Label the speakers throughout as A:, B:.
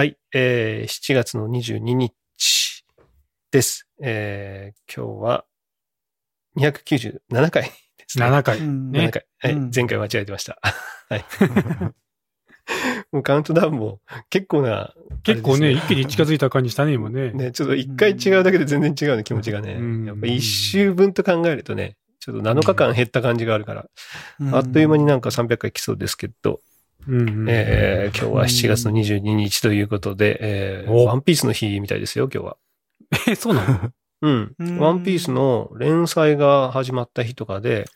A: はい、えー、7月の22日です。えー、今日は297回ですね。
B: 7回。
C: うん
B: ね
A: 7回。はい、
C: うん
A: 前回間違えてました。はい。もうカウントダウンも結構な、
B: 結構ね、一気に近づいた感じしたね、今ね。
A: ね、ちょっと一回違うだけで全然違うね、気持ちがね。
B: うん
A: やっぱ一周分と考えるとね、ちょっと7日間減った感じがあるから、
C: うん
A: あっという間になんか300回来そうですけど、
B: うんうん
A: えー今日は7月の22日ということで、えー
B: お
A: ワンピースの日みたいですよ、今日は。
B: え、そうなの？
A: うん。
C: うん
A: ワンピースの連載が始まった日とかで、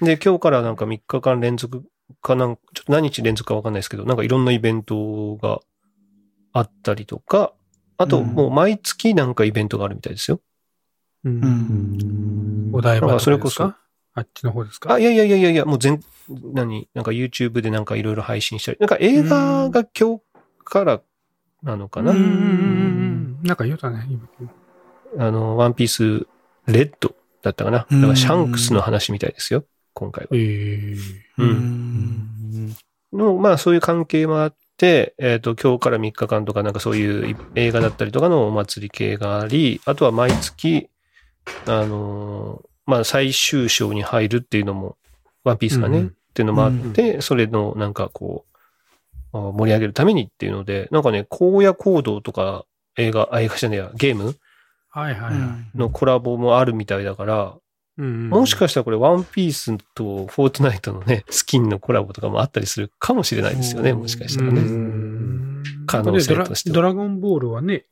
A: で、今日からなんか3日間連続かなんちょっと何日連続かわかんないですけど、なんかいろんなイベントがあったりとか、あと
C: うん
A: もう毎月なんかイベントがあるみたいですよ。
B: う
C: うんん。
B: お台場とかですか
A: それこそ
B: あっちの方ですか？
A: あ、いやいやいやいやいや、もう全、何？なんか YouTube でなんかいろいろ配信したり、なんか映画が今日からなのかな、
B: うん。なんか言うたね、今。
A: あの、ワンピースレッドだったかな？だからシャンクスの話みたいですよ、今回は。
B: えー
A: う。
C: うんん。
A: の、まあそういう関係もあって、えっ、と、今日から3日間とかなんかそういう映画だったりとかのお祭り系があり、あとは毎月、あのーまあ最終章に入るっていうのも、ワンピースがね、
B: うん
A: っていうのもあって、それのなんかこう、あ盛り上げるためにっていうので、なんかね、荒野行動とか映画、あ、映画じゃねえや、ゲーム？
B: はいはいはい。
A: のコラボもあるみたいだから、
B: うん
A: もしかしたらこれワンピースとフォートナイトのね、スキンのコラボとかもあったりするかもしれないですよね、
C: うん。
A: もしかしたら
B: う
A: ね。
B: ん。
A: 可能性としては。
B: ドラドラゴンボールはね、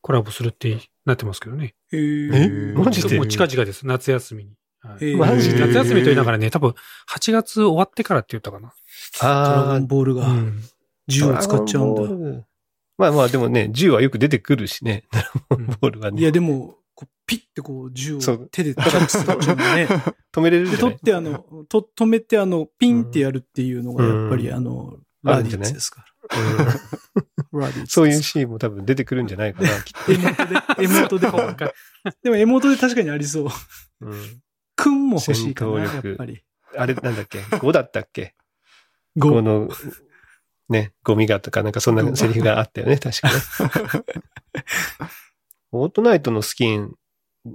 B: コラボするってなってますけどね。
C: え？
A: え
C: ー
A: マジで？
B: もう近々です、夏休みに。はい
C: えー
A: マジで？
B: 夏休みと言いながらね、多分8月終わってからって言ったかな。
C: ドラ
A: ああ
C: ゴン、ボールが
B: うん
C: 銃を使っちゃうんだ。
A: だ。まあまあでもね、銃はよく出てくるしね、ドラゴンボールはね。
C: いや、でも、ピッてこう銃を手で取っちゃうんだね。
A: 止めれるじ
C: で、
A: ゃない？
C: 取ってあの、と、止めてあの、ピンってやるっていうのがやっぱり
A: うん
C: あの、ラデ
A: あるんじゃない
C: ィッツですか
A: うん
C: ら。
A: そういうシーンも多分出てくるんじゃないかな、きっ
C: エモートで、エモートで。でもエモートで確かにありそう。
A: と。うん
C: くんも欲しいかな、
A: 戦闘力
C: やっぱり。
A: あれなんだっけ ?5 だったっけ？
C: ゴ
A: ?5 の、ね、ゴミがとかなんかそんなセリフがあったよね、確かね。フォートナイトのスキン、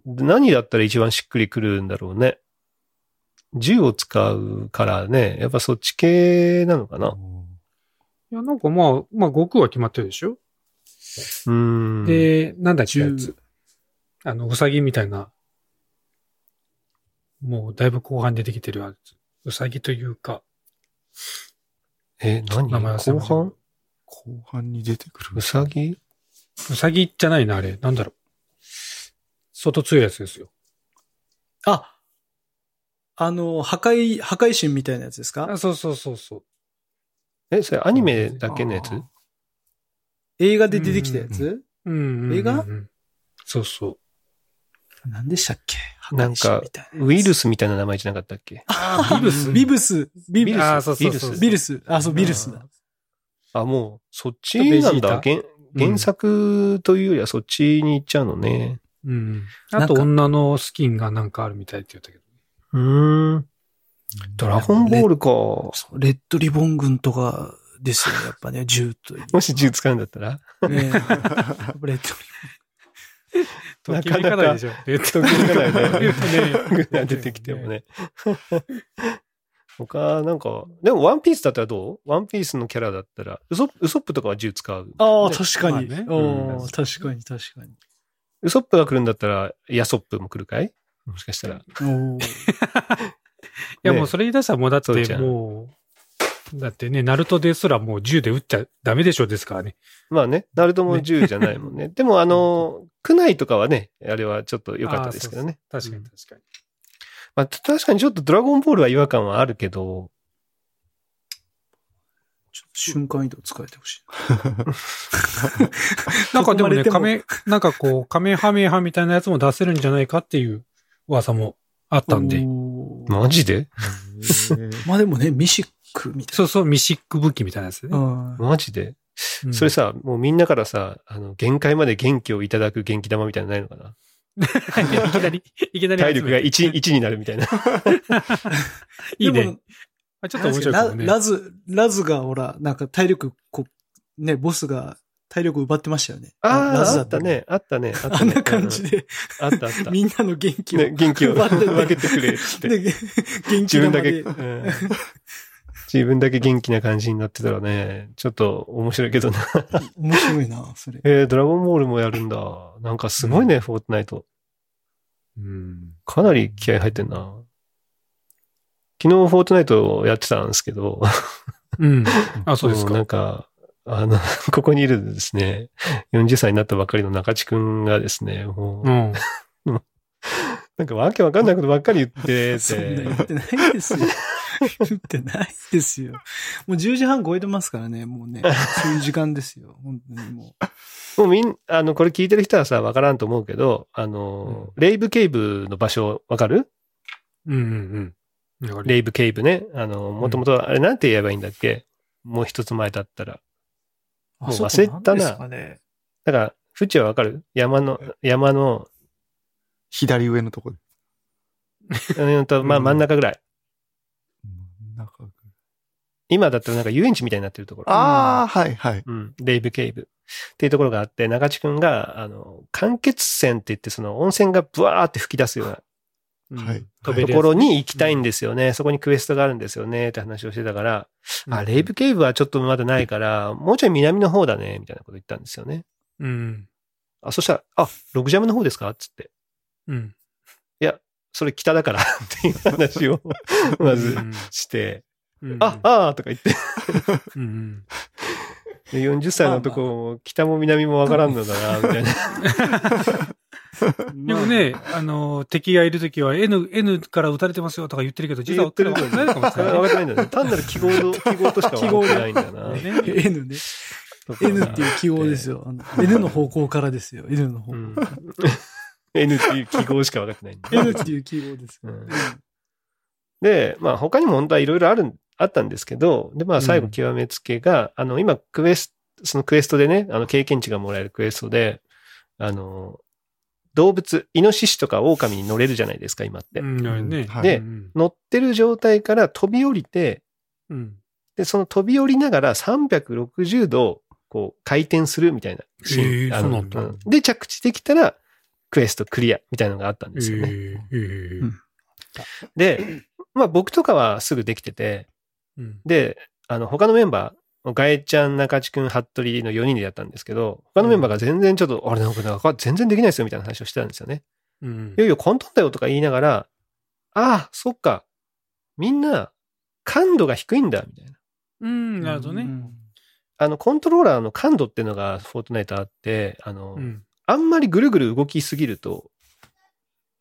A: 何だったら一番しっくりくるんだろうね。銃を使うからね、やっぱそっち系なのかな。
B: いや、なんかまあ、まあ、悟空は決まってるでしょ、
A: うーん。
B: で、なんだっけ、や
C: 銃
B: つ。あの、うさぎみたいな、もうだいぶ後半出てきてるやつ。うさぎというか、
A: え、何？
B: 名前
A: 後半？
D: 後半に出てくる。
A: うさぎ
B: うさぎじゃないな、あれ。なんだろう。相当強いやつですよ。
C: あ、あの、破壊、破壊神みたいなやつですか？
B: あそうそうそうそう。
A: え、それアニメだけのやつ？
D: あ
C: 映画で出てきたやつ？
B: うんうんうんうん。
C: 映画？
B: そうそう。
C: 何でしたっけ？
A: なんかウイルスみたいな名前じゃなかったっけ？
C: あ
B: ビブス
C: ビブス。ビブス。
B: あーそうそうそう。
C: ビルス。あ、そう、ビルスだ。
A: あ、もう、そっちなんだ。原原作というよりはそっちに行っちゃうのね。
B: うん。あと女のスキンがなんかあるみたいって言ったけど。
A: うーん。ドラゴンボールか。
C: レッドリボン軍とかですよね、やっぱね、銃と。
A: もし銃使うんだったら？
C: ねやっぱレッド
B: ときめかないでしょ。えっと
A: ときめかないね
B: ね
A: 出てきてもね。他、なんか、でもワンピースだったらどう？ワンピースのキャラだったら、ウソップ、ウソップとかは銃使う。
C: ああ、
B: ね
C: 確かに。
B: まあね
C: 確かに、確かに。
A: ウソップが来るんだったら、ヤソップも来るかい？もしかしたら。
B: いやもうそれ言い出したらもうだってもう、だってね、ナルトですらもう銃で撃っちゃダメでしょですからね。
A: まあね、ナルトも銃じゃないもんね。でもあの、区内とかはね、あれはちょっと良かったですけどね。
B: あー。そうそう確かに確かに。
A: まあ確かにちょっとドラゴンボールは違和感はあるけど、
C: ちょっと瞬間移動使えてほしい。
B: なんかでもね、
C: 囲まれても
B: カメ、なんかこう、カメハメハみたいなやつも出せるんじゃないかっていう噂もあったんで。
A: マジで？
C: まあでもね、ミシックみたい
B: そうそう、ミシック武器みたいなやつね。
A: マジで、
B: うん。
A: それさ、もうみんなからさ、あの、限界まで元気をいただく元気玉みたいなのないのかな？い
B: きなり、いきなり。
A: 体力が1、1になるみたいな。
B: いいね。ちょっと面白いね。
C: ララズ、ラズがほら、なんか体力こう、ね、ボスが体力奪ってましたよね。
A: ああ、あったね。あったね。あったね
C: あんな感じ。で、
A: うんあったあった。
C: みんなの元気を。
A: ね、元気を
C: 奪ってね
A: 分けてくれって。
C: で元気
A: 自分だけ、うん自分だけ元気な感じになってたらね、ちょっと面白いけどな。
C: 面白いな、それ。
A: えー、ドラゴンボールもやるんだ。なんかすごいね、フォートナイト。
D: うん。
A: かなり気合入ってんな。昨日フォートナイトやってたんですけど、
B: うん。あ、そうです
A: もなん
B: か。
A: か、あの、ここにいるですね、40歳になったばっかりの中地くんがですね、もう、
B: うん。
A: なんかわけわかんないことばっかり言って
C: そんな
A: て
C: 言、ってないですよ。言ってないですよ。もう10時半超えてますからね、もうね。そういう時間ですよ。本当にも
A: もうみん、あの、これ聞いてる人はさ、わからんと思うけど、あの、レイブケイブの場所わかる？
B: うんうんうん。
A: レイブケイブね。あの、もともと、あれなんて言えばいいんだっけ？もう一つ前だったら。
C: う。
A: もう忘れたな
C: かね。
A: だから、フチはわかる？山の、山の、
D: 左上のとこで。
A: うんと、まあ
B: うん
A: 真ん中ぐらい。
D: 真ん中ぐらい
A: 今だったらなんか遊園地みたいになってるところ。
D: ああ、はい、はい。
A: うん。レイブケイブ。っていうところがあって、中地くんが、あの、間欠泉って言って、その温泉がブワーって吹き出すような
B: うん
D: はい
A: ところに行きたいんですよね。そこにクエストがあるんですよね。って話をしてたから、あ、レイブケイブはちょっとまだないから、もうちょい南の方だね、みたいなこと言ったんですよね。
B: うん。
A: あ、そしたら、あ、ログジャムの方ですか？つって。
B: うん。
A: それ北だから っていう話を、まず
B: うん
A: して、
B: うん
A: あ、あーとか言って、
B: うんうん。
A: で40歳のとこ、北も南もわからんのだな、みたいな。
B: でもね、あの、敵がいるときは N、N から撃たれてますよとか言ってるけど、実は
A: 言ってる
B: 分かってないのかもしれない
A: 分かってないんだね。単なる記号の、記号としか分かってないんだな。
B: ね。
C: N ね。N っていう記号ですよ。N の方向からですよ。N の方向。
A: うん。N っていう記号しか分かってないんだ。
C: N っていう記号です
A: で、まあ他にも本当はいろいろあるん、あったんですけど、で、まあ最後極めつけが、あの、今クエスト、そのクエストでね、あの経験値がもらえるクエストで、あの、動物、イノシシとか狼に乗れるじゃないですか、今って。
B: うん、ね。
D: はい
A: で
B: うん
A: 乗ってる状態から飛び降りて、
B: うん。
A: で、その飛び降りながら360度、こう、回転するみたいなシーン。
B: へー
A: あの
B: そうなんだ
A: んで、着地できたら、クエストクリアみたいなのがあったん
B: え
A: ですよね。
B: えええ
A: で、まあ僕とかはすぐできてて、
B: うん
A: で、あの、他のメンバー、ガエちゃん、中地くん、服部の4人でやったんですけど、他のメンバーが全然ちょっと、あれなんか、なんか全然できないですよみたいな話をしてたんですよね。
B: うん
A: いやいや、簡単だよとか言いながら、ああ、そっか。みんな、感度が低いんだ、みたいな。
B: うん、なるほどね。
C: うん
A: あの、コントローラーの感度っていうのが、フォートナイトあって、あの、
B: うん。
A: あんまりぐるぐる動きすぎると、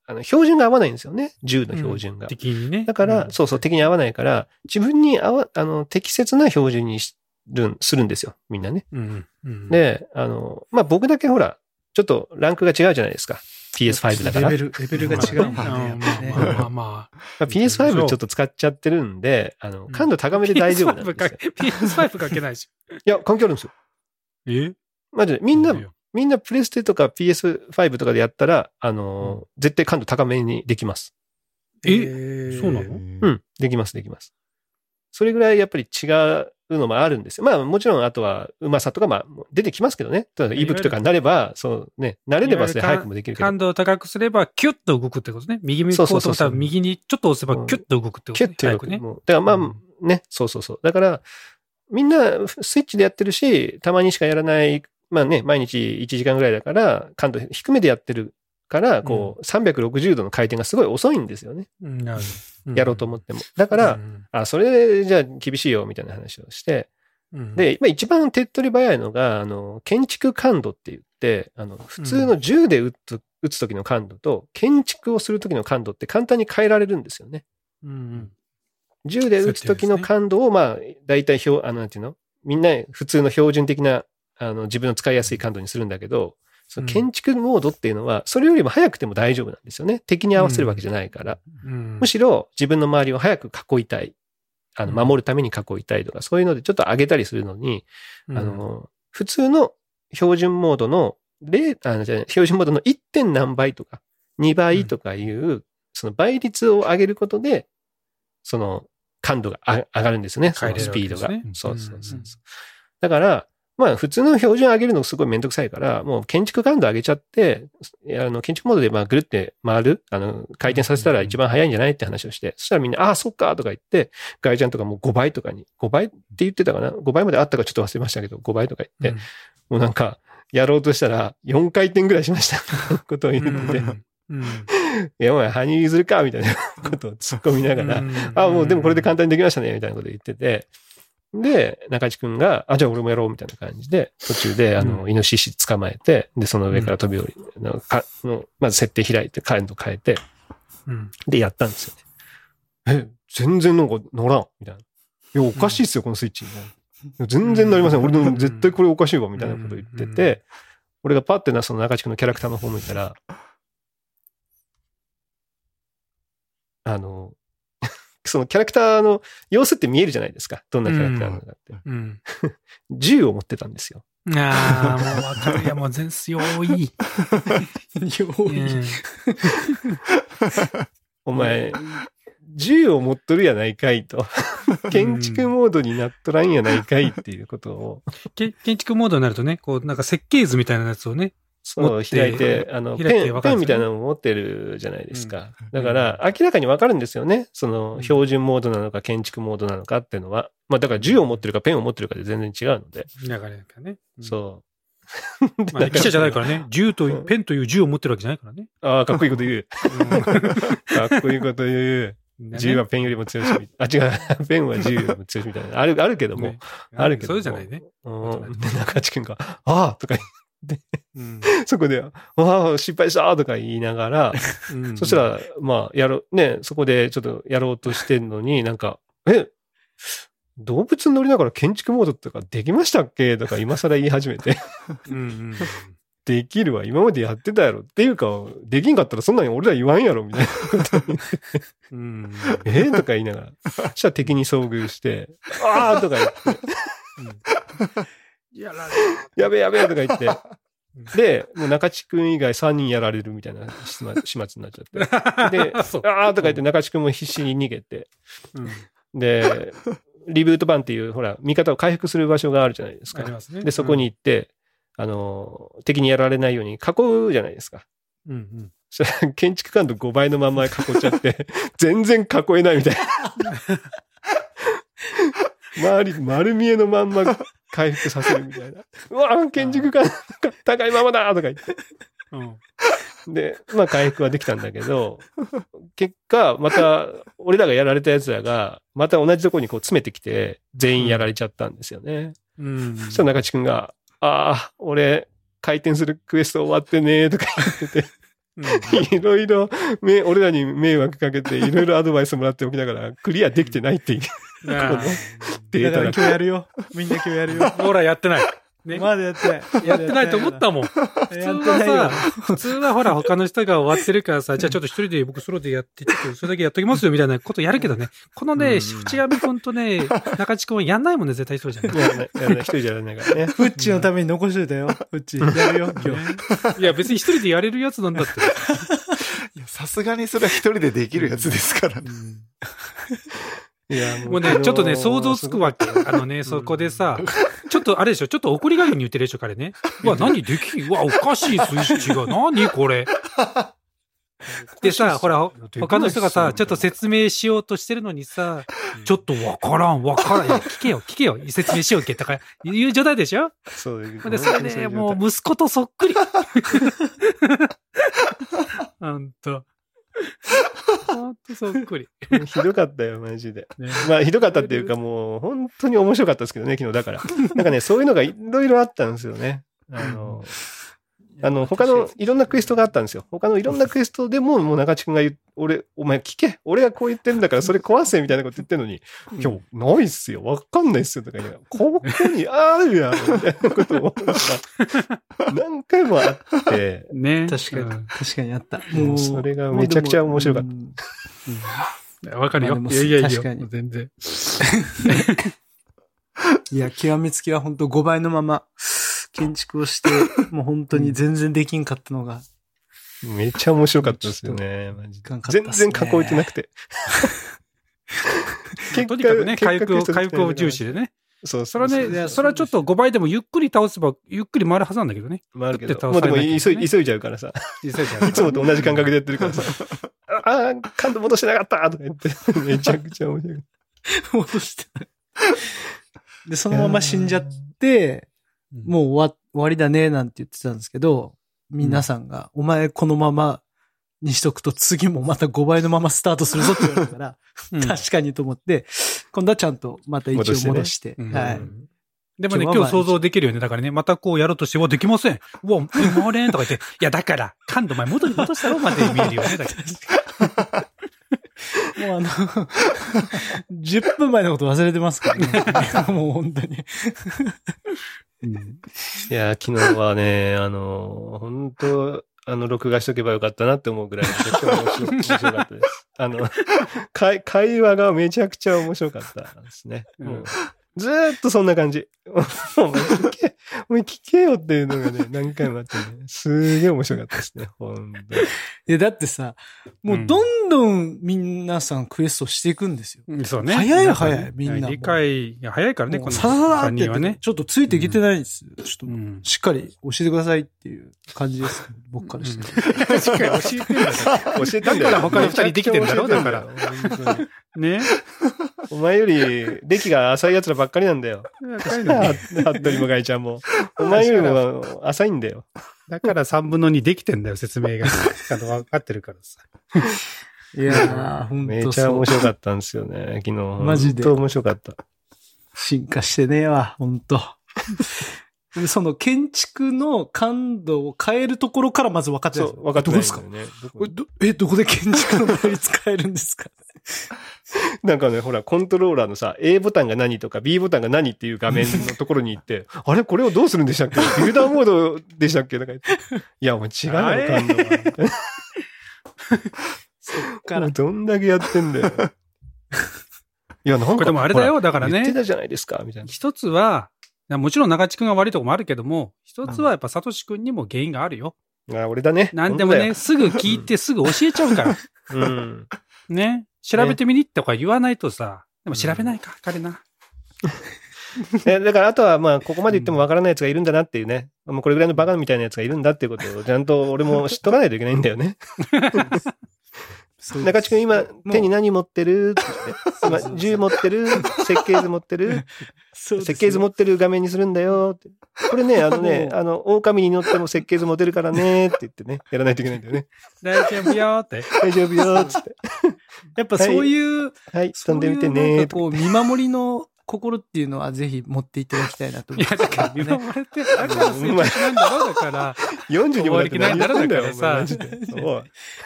A: あの、標準が合わないんですよね。銃の標準が。
B: 敵にね。
A: だから、
B: うん
A: そうそう、敵に合わないから、自分に合わ、あの、適切な標準にしるん、するんですよ。みんなね。
B: うん。うん、
A: で、あの、まあ、僕だけほら、ちょっとランクが違うじゃないですか。PS5 だから。
C: レベル、レベルが違うんだね。
B: まあまあまあま
A: まあ、PS5 ちょっと使っちゃってるんで、あの、感度高めで大丈夫なんですよ。
B: PS5 かけないし。
A: いや、関係あるんですよ。
B: え？
A: マジで。みんな、みんなプレステとか PS5 とかでやったら、あの、絶対感度高めにできます。
B: え？そうなの？
A: うん、できます、できます。それぐらいやっぱり違うのもあるんですよ。まあもちろんあとはうまさとかまあ出てきますけどね。ただ ebook とかになれば、そうね、慣れればそれ早くもできるけど
B: 感。度を高くすれば、キュッと動くってことね。右にこうとしたら右にちょっと押せばキュッと動くってことね。
A: キュッて
B: 早くね。
A: だからまあね、そうそうそう。だから、みんなスイッチでやってるし、たまにしかやらない、まあね、毎日1時間ぐらいだから、感度低めでやってるから、こう、360度の回転がすごい遅いんですよね。
B: うん
A: やろうと思っても。だから、あ、それじゃあ厳しいよ、みたいな話をして、
B: うん、
A: で、今一番手っ取り早いのが、あの、建築感度って言って、あの、普通の銃で撃つ、撃つ時の感度と、建築をする時の感度って簡単に変えられるんですよね。
B: うんうん、
A: 銃で撃つ時の感度を、まあ、大体表、あの、なんていうの？みんな普通の標準的な、あの、自分の使いやすい感度にするんだけど、その建築モードっていうのは、それよりも早くても大丈夫なんですよね。敵に合わせるわけじゃないから。
B: うん
A: むしろ自分の周りを早く囲いたい。あの、守るために囲いたいとか、そういうのでちょっと上げたりするのに、あ、の、普通の標準モードの0、あの、じゃ標準モードの 1. 点何倍とか、2倍とかいう、その倍率を上げることで、その感度があ上がるんですよね。そのスピードが。そうそうそうだから、まあ普通の標準上げるのすごいめんどくさいから、もう建築感度上げちゃって、あの、建築モードでまあぐるって回る、あの、回転させたら一番早いんじゃないって話をして、そしたらみんな、ああ、そっか、とか言って、ガイちゃんとかもう5倍とかに、5倍って言ってたかな ?5 倍まであったかちょっと忘れましたけど、5倍とか言って、もうなんか、やろうとしたら4回転ぐらいしました。ことを言ってて、
B: うん。
A: いや、お前、羽生結弦かみたいなことを突っ込みながら、あ、もうでもこれで簡単にできましたね、みたいなこと言ってて。で、中地くんが、あ、じゃあ俺もやろう、みたいな感じで、途中で、あの、
B: う
A: イノシシ捕まえて、で、その上から飛び降り、あのかのまず設定開いて、カレント変えて、
B: うん。
A: で、やったんですよね。え、全然なんか乗らん、みたいな。いや、おかしいっすよ、このスイッチ。みたい全然乗りません。俺の絶対これおかしいわ、みたいなこと言ってて、俺がパッてな、その中地くんのキャラクターの方向いたら、あの、そのキャラクターの様子って見えるじゃないですか。どんなキャラクターなのかって。
B: うん。
A: 銃を持ってたんですよ。
B: ああ、もうわかる。いや、もう全然、よい。
C: よい
A: お前、銃を持っとるやないかいと。建築モードになっとらんやないかいっていうことを、
B: け建築モードになるとね、こう、なんか設計図みたいなやつをね、
A: そう、開いて、あの、ペン、ペンみたいなのを持ってるじゃないですか。だから、明らかにわかるんですよね。その、標準モードなのか建築モードなのかっていうのは。まあ、だから銃を持ってるかペンを持ってるかで全然違うので。
B: 流れなんかね。うん
A: そう。
B: まあ、記者じゃないからね。銃とペンという銃を持ってるわけじゃないからね。
A: ああ、かっこいいこと言う。かっこいいこと言う。
B: ね
A: 銃はペンよりも強いし、あ、違う、ペンは銃よりも強いしみたいな。ある、あるけども。
B: ね
A: あるけども。
B: そうじゃないね。
A: うん。で、中地君が、ああとか、
B: うん。
A: そこで、ああ、失敗したとか言いながら、
B: うん
A: そした、ら、まあ、やろう、ね、そこでちょっとやろうとしてんのに、なんか、え、動物乗りながら建築モードとかできましたっけ？とか今更言い始めて、
B: うんうん。
A: できるわ、今までやってたやろ。っていうか、できんかったらそんなに俺ら言わんやろ、みたいなこと言って。
B: うん。
A: え？とか言いながら。そしたら敵に遭遇して、あーとか言って、
B: やられ
A: やべえやべえとか言って。で、もう中地くん以外3人やられるみたいな 始末になっちゃって。で、あーとか言って中地くんも必死に逃げて。
B: うん。
A: で、リブート版っていう、ほら、味方を回復する場所があるじゃないですか。
B: すね。
A: で、そこに行って、あの、敵にやられないように囲うじゃないですか。
B: うん。うん
A: そしたら建築感度5倍のまんま囲っちゃって、全然囲えないみたいな。周り、丸見えのまんま回復させるみたいな。うわ建築が高いままだとか言って。
B: うん。
A: で、まあ回復はできたんだけど、結果、また、俺らがやられた奴らが、また同じとこにこう詰めてきて、全員やられちゃったんですよね。
B: うん。
A: そしたら中地くんが、ああ、俺、回転するクエスト終わってねとか言ってて、いろいろ、め俺らに迷惑かけて、いろいろアドバイスもらっておきながら、クリアできてないっていう
B: あ
A: データが
C: だから今日やるよ。みんな今日やるよ。
B: あ ほら、やってない。ね。
C: まだやってない。
B: やってないと思ったもん。
C: やって
B: 普通
C: ないよ
B: は。さ、普通はほら他の人が終わってるからさ、じゃあちょっと一人で僕ソロでやって、ちょっとそれだけやっときますよみたいなこと やるけどね。このね、淵上くんとね、中地くんはやんないもんね、絶対そうじゃん。
A: やらない、やらない、一人じゃやらないからね。
C: フッチのために残しといたよ。フッチ。やるよ、今日。
B: いや、別に一人でやれるやつなんだって。
D: いやさすがにそれは一人でできるやつですからね。
A: いや、
B: もうね、ちょっとね、想像つくわけ。あのね、そこでさ、ちょっとあれでしょ、ちょっと怒りがけに言ってるでしょ、彼ね。うわ、何できんうわ、おかしいスイッチが。何これ。でさ、ほら、ほ他の人がさ、ちょっと説明しようとしてるのにさ、ちょっとわからん、わからん。聞けよ、聞けよ、説明しようけとか、いう状態でしょ？
A: そういう。
B: で、それね、もう息子とそっくり。ほんと。ほんとそっくり。
A: ひどかったよ、マジで。
B: ね
A: まあ、ひどかったっていうか、もう、本当に面白かったですけどね、昨日だから。なんかね、そういうのがいろいろあったんですよね。あの、あの、他のいろんなクエストがあったんですよ。他のいろんなクエストでも、もう中地くんが言う、俺、お前聞け俺がこう言ってるんだから、それ壊せみたいなこと言ってるのに、今日、ないっすよ。わかんないっすよ。とか言いながら、ここにあるやんみたいなことを、何回もあって、
B: ね。
C: 確かに
B: うん
C: 確かにあった。
A: もうそれがめちゃくちゃ面白かった
C: た。
B: わかるよ。いやいやいや、
C: 確かに
B: 全然。
C: いや、極めつきは本当5倍のまま建築をして、もう本当に全然できんかったのが、
A: めっちゃ面白かったですよね。マジで全然囲えてなくて。
B: とにかくね、回復を、回復を重視でね。
A: そう
B: それはね、それはちょっと5倍でもゆっくり倒せば、ゆっくり回るはずなんだけどね。
A: 回るけど、
B: 打って倒
A: もうでも急い急いじゃうからさ、
B: 実際じゃ
A: いつもと同じ感覚でやってるからさ、ああ、感度戻してなかったとか言って、めちゃくちゃ面白い。
C: 戻して。で、そのまま死んじゃって、もう終わ終わりだね、なんて言ってたんですけど、皆さんが、お前このままにしとくと次もまた5倍のままスタートするぞって言われたから、
B: うん
C: 確かにと思って、今度はちゃんとまた一応戻して、
B: 戻してね
C: はい。
B: うんでもね、
C: 今日は
B: 今日想像できるよね。だからね、またこうやろうとして、うわ、できません。うわ、回れんとか言って、いや、だから、感度前元に戻したろまで見えるよね。だから
C: もうあの、10分前のこと忘れてますからね。もう本当に。
A: いや、昨日はね、あの、本当あの、録画しとけばよかったなって思うぐらい、めちゃくちゃ面白面白かったです。あの、会会話がめちゃくちゃ面白かったですね。もうずーっとそんな感じ。お前聞け、お前聞けよっていうのがね、何回もあってね、すげえ面白かったですね、ほんとに。
C: いや、だってさ、もうどんどん皆さんクエストしていくんですよ。
B: うんそうね。
C: 早い早いみんなも
B: 理解が早いからね、この
C: さささ
B: 3
C: って
B: はね。
C: ちょっとついていけてないんです。ちょっと、
B: うん。
C: しっかり教えてくださいっていう感じです。僕からして。
B: しっかり教えてんだから。
A: 教えたんだ
B: から他の二人できてんだろ
A: だよ本当に
B: ね。
A: お前より歴が浅い奴らばっかりなんだよ。
B: 若いのね
A: 服部もがいちゃんも。お前よりも浅いんだよ。
B: だから3分の2できてんだよ、説明が。あの分かってるからさ。
C: いやー、ほん
A: めちゃ面。白かったんですよね、昨日。
C: マジで
A: 本当面白かった。
C: 進化してねえわ、ほんと。でその建築の感度を変えるところからまず分かってない
A: そう、分かって
C: どこですか？
A: ど
C: え、どこで建築の倍率変えるんですか？
A: なんかね、ほら、コントローラーのさ、A ボタンが何とか B ボタンが何っていう画面のところに行って、あれ？これをどうするんでしたっけ？ビルダーモードでしたっけ？とか言って。いや、もう違うよ、感度は。みたいな
C: そっから。
A: どんだけやってんだよ。いや、なんか。
B: これでもあれだよ
A: ほ
B: だからね
A: 言ってたじゃないですか、みたいな。
B: 一つは、もちろん中地君が悪いとこもあるけども、一つはやっぱサトシ君にも原因があるよ。
A: あ、俺だね。
B: なんでもね、すぐ聞いてすぐ教えちゃうから。
A: うん。
B: ね。調べてみにとか言わないとさ、でも調べないか、彼な。
A: え だから、あとは、まあ、ここまで言ってもわからない奴がいるんだなっていうね。もうこれぐらいのバカみたいな奴がいるんだっていうことを、ちゃんと俺も知っとかないといけないんだよね。中地君今、手に何持ってる？って言って。今、銃持ってる？設計図持ってる？設計図持ってる画面にするんだよって。これね、あのね、あの、狼に乗っても設計図持てるからねって言ってね、やらないといけないんだよね。
B: 大丈夫よーって。
A: 大丈夫よっつって。
C: やっぱそういう、
A: はい、飛んでみてね
C: こう、見守りの心っていうのはぜひ持っていただきたいなと思
B: いや、だから見
C: ね。
B: 守って、だから成長なんだろう、だから。
A: 40にもなって何言ってんだよ、
B: 終わ
A: お前マジ
B: りきな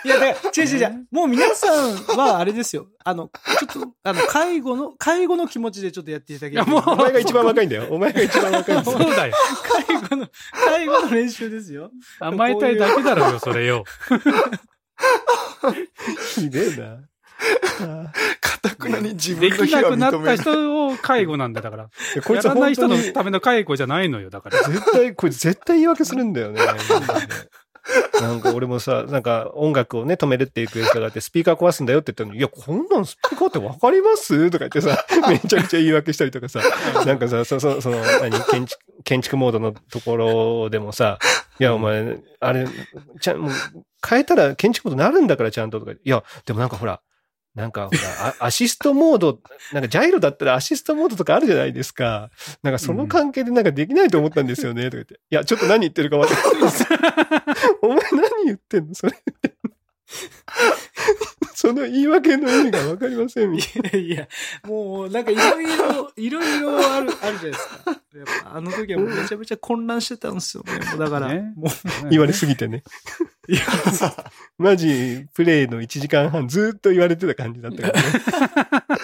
B: い
C: や、だから、違う違う違う。もう皆さんはあれですよ。あの、ちょっと、あの、介護の、介護の気持ちでちょっとやっていただけると
B: いやも
A: お前が一番若いんだよ。お前が一番若いんだよ。
B: そうだよ。
C: 介護の、介護の練習ですよ。
B: 甘えたいだけだろうよ、それよ。
A: ひでえな。
D: たくなに自
B: でき
D: 分の非は
B: なくなった。人を介護なんだ、だから。
A: ーこいつ
B: やらない人のための介護じゃないのよ、だから。
A: 絶対、こいつ絶対言い訳する んだよね。なんか俺もさ、なんか音楽をね、止めるっていうクエストがあって、スピーカー壊すんだよって言ったのに、いや、こんなんスピーカーってわかります？とか言ってさ、めちゃくちゃ言い訳したりとかさ、なんかさ、そ、そ、その、何、建築、建築モードのところでもさ、いや、お前、あれ、ちゃん、もう、変えたら建築モードなるんだからちゃんととか、いや、でもなんかほら、なんかほら、あ アシストモード、なんかジャイロだったらアシストモードとかあるじゃないですか。なんかその関係でなんかできないと思ったんですよね、とか言って。いや、ちょっと何言ってるか分かんないです。お前何言ってんの？それ。その言い訳の意味が分かりません、みたい
C: いや、もう、なんかいろいろ、いろいろある、あるじゃないですか。やっぱあの時はもうめちゃめちゃ混乱してたんですよね。もうだから、
B: ね
C: もう、
A: な言われすぎてね。
C: いや、
A: マジ、プレイの1時間半ずっと言われてた感じだったからね。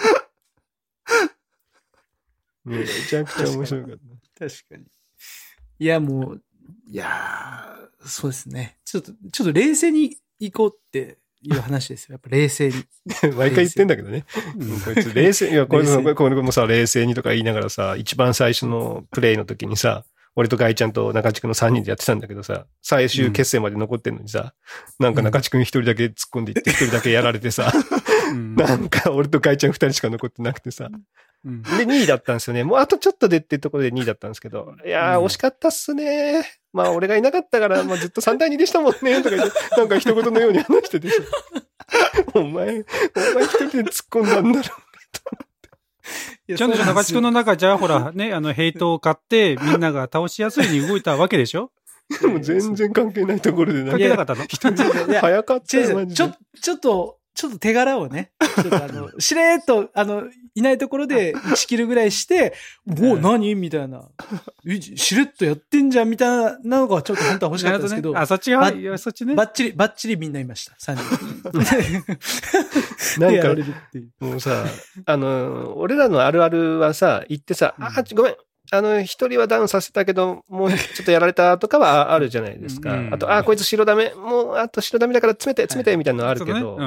A: めちゃくちゃ面白かった。
C: 確かに。いや、もう、いやーそうですね。ちょっと、ちょっと冷静に行こうっていう話ですよ。やっぱ冷静に。
A: 毎回言ってんだけどね。こいつ冷静、いや、これ
C: 冷静
A: も、これもさ、冷静にとか言いながらさ、一番最初のプレイの時にさ、俺とガイちゃんと中地君の3人でやってたんだけどさ、最終決戦まで残ってんのにさ、なんか中地君一人だけ突っ込んでいって、一人だけやられてさ、
B: うん
A: なんか俺とガイちゃん二人しか残ってなくてさ、
B: うん
A: で、2位だったんですよね。もうあとちょっとでっていうところで2位だったんですけど。いやー、
B: うん
A: 惜しかったっすね。まあ、俺がいなかったから、まあ、ずっと3対2でしたもんね。とか言って、なんか一言のように話しててさ。お前、お前一人で突っ込んだんだろ
B: ちゃ んと中地君の中じゃあ、ほら、ね、あの、ヘイトを買って、みんなが倒しやすいに動いたわけでしょ？
A: う。でも全然関係ないところでなんか
B: 関係なかったの？
C: いや
A: 早かった。
C: ちょ、ちょっと、ちょっと手柄をね、ちょっとあの、しれーっと、あの、いないところで1キルぐらいして、おお、何？みたいな。えしれっとやってんじゃんみたいなのがちょっと本当は欲しかったんですけど、
B: あ、そっちが、
C: ば
B: いや、そっちね。
C: バッチリ、バッチリみんないました、3人。
A: なんか。もうさ、あの、俺らのあるあるはさ、言ってさ、あ、ごめん。あの、一人はダウンさせたけど、もうちょっとやられたとかはあ あるじゃないですか。
B: うん
A: あと、あ、こいつ白ダメ。もう、あと白ダメだから詰めて、詰めて、みたいなのあるけど。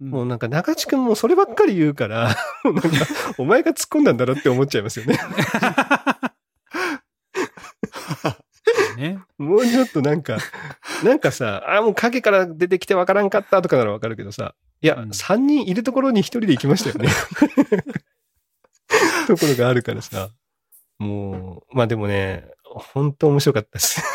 A: もうなんか中地君もそればっかり言うから、なんか、お前が突っ込んだんだろって思っちゃいますよね。
B: ね。
A: もうちょっとなんか、なんかさ、あ、もう影から出てきてわからんかったとかならわかるけどさ、いや、
B: うん
A: 三、人いるところに一人で行きましたよね。ところがあるからさ、もう、まあでもね、本当面白かったです。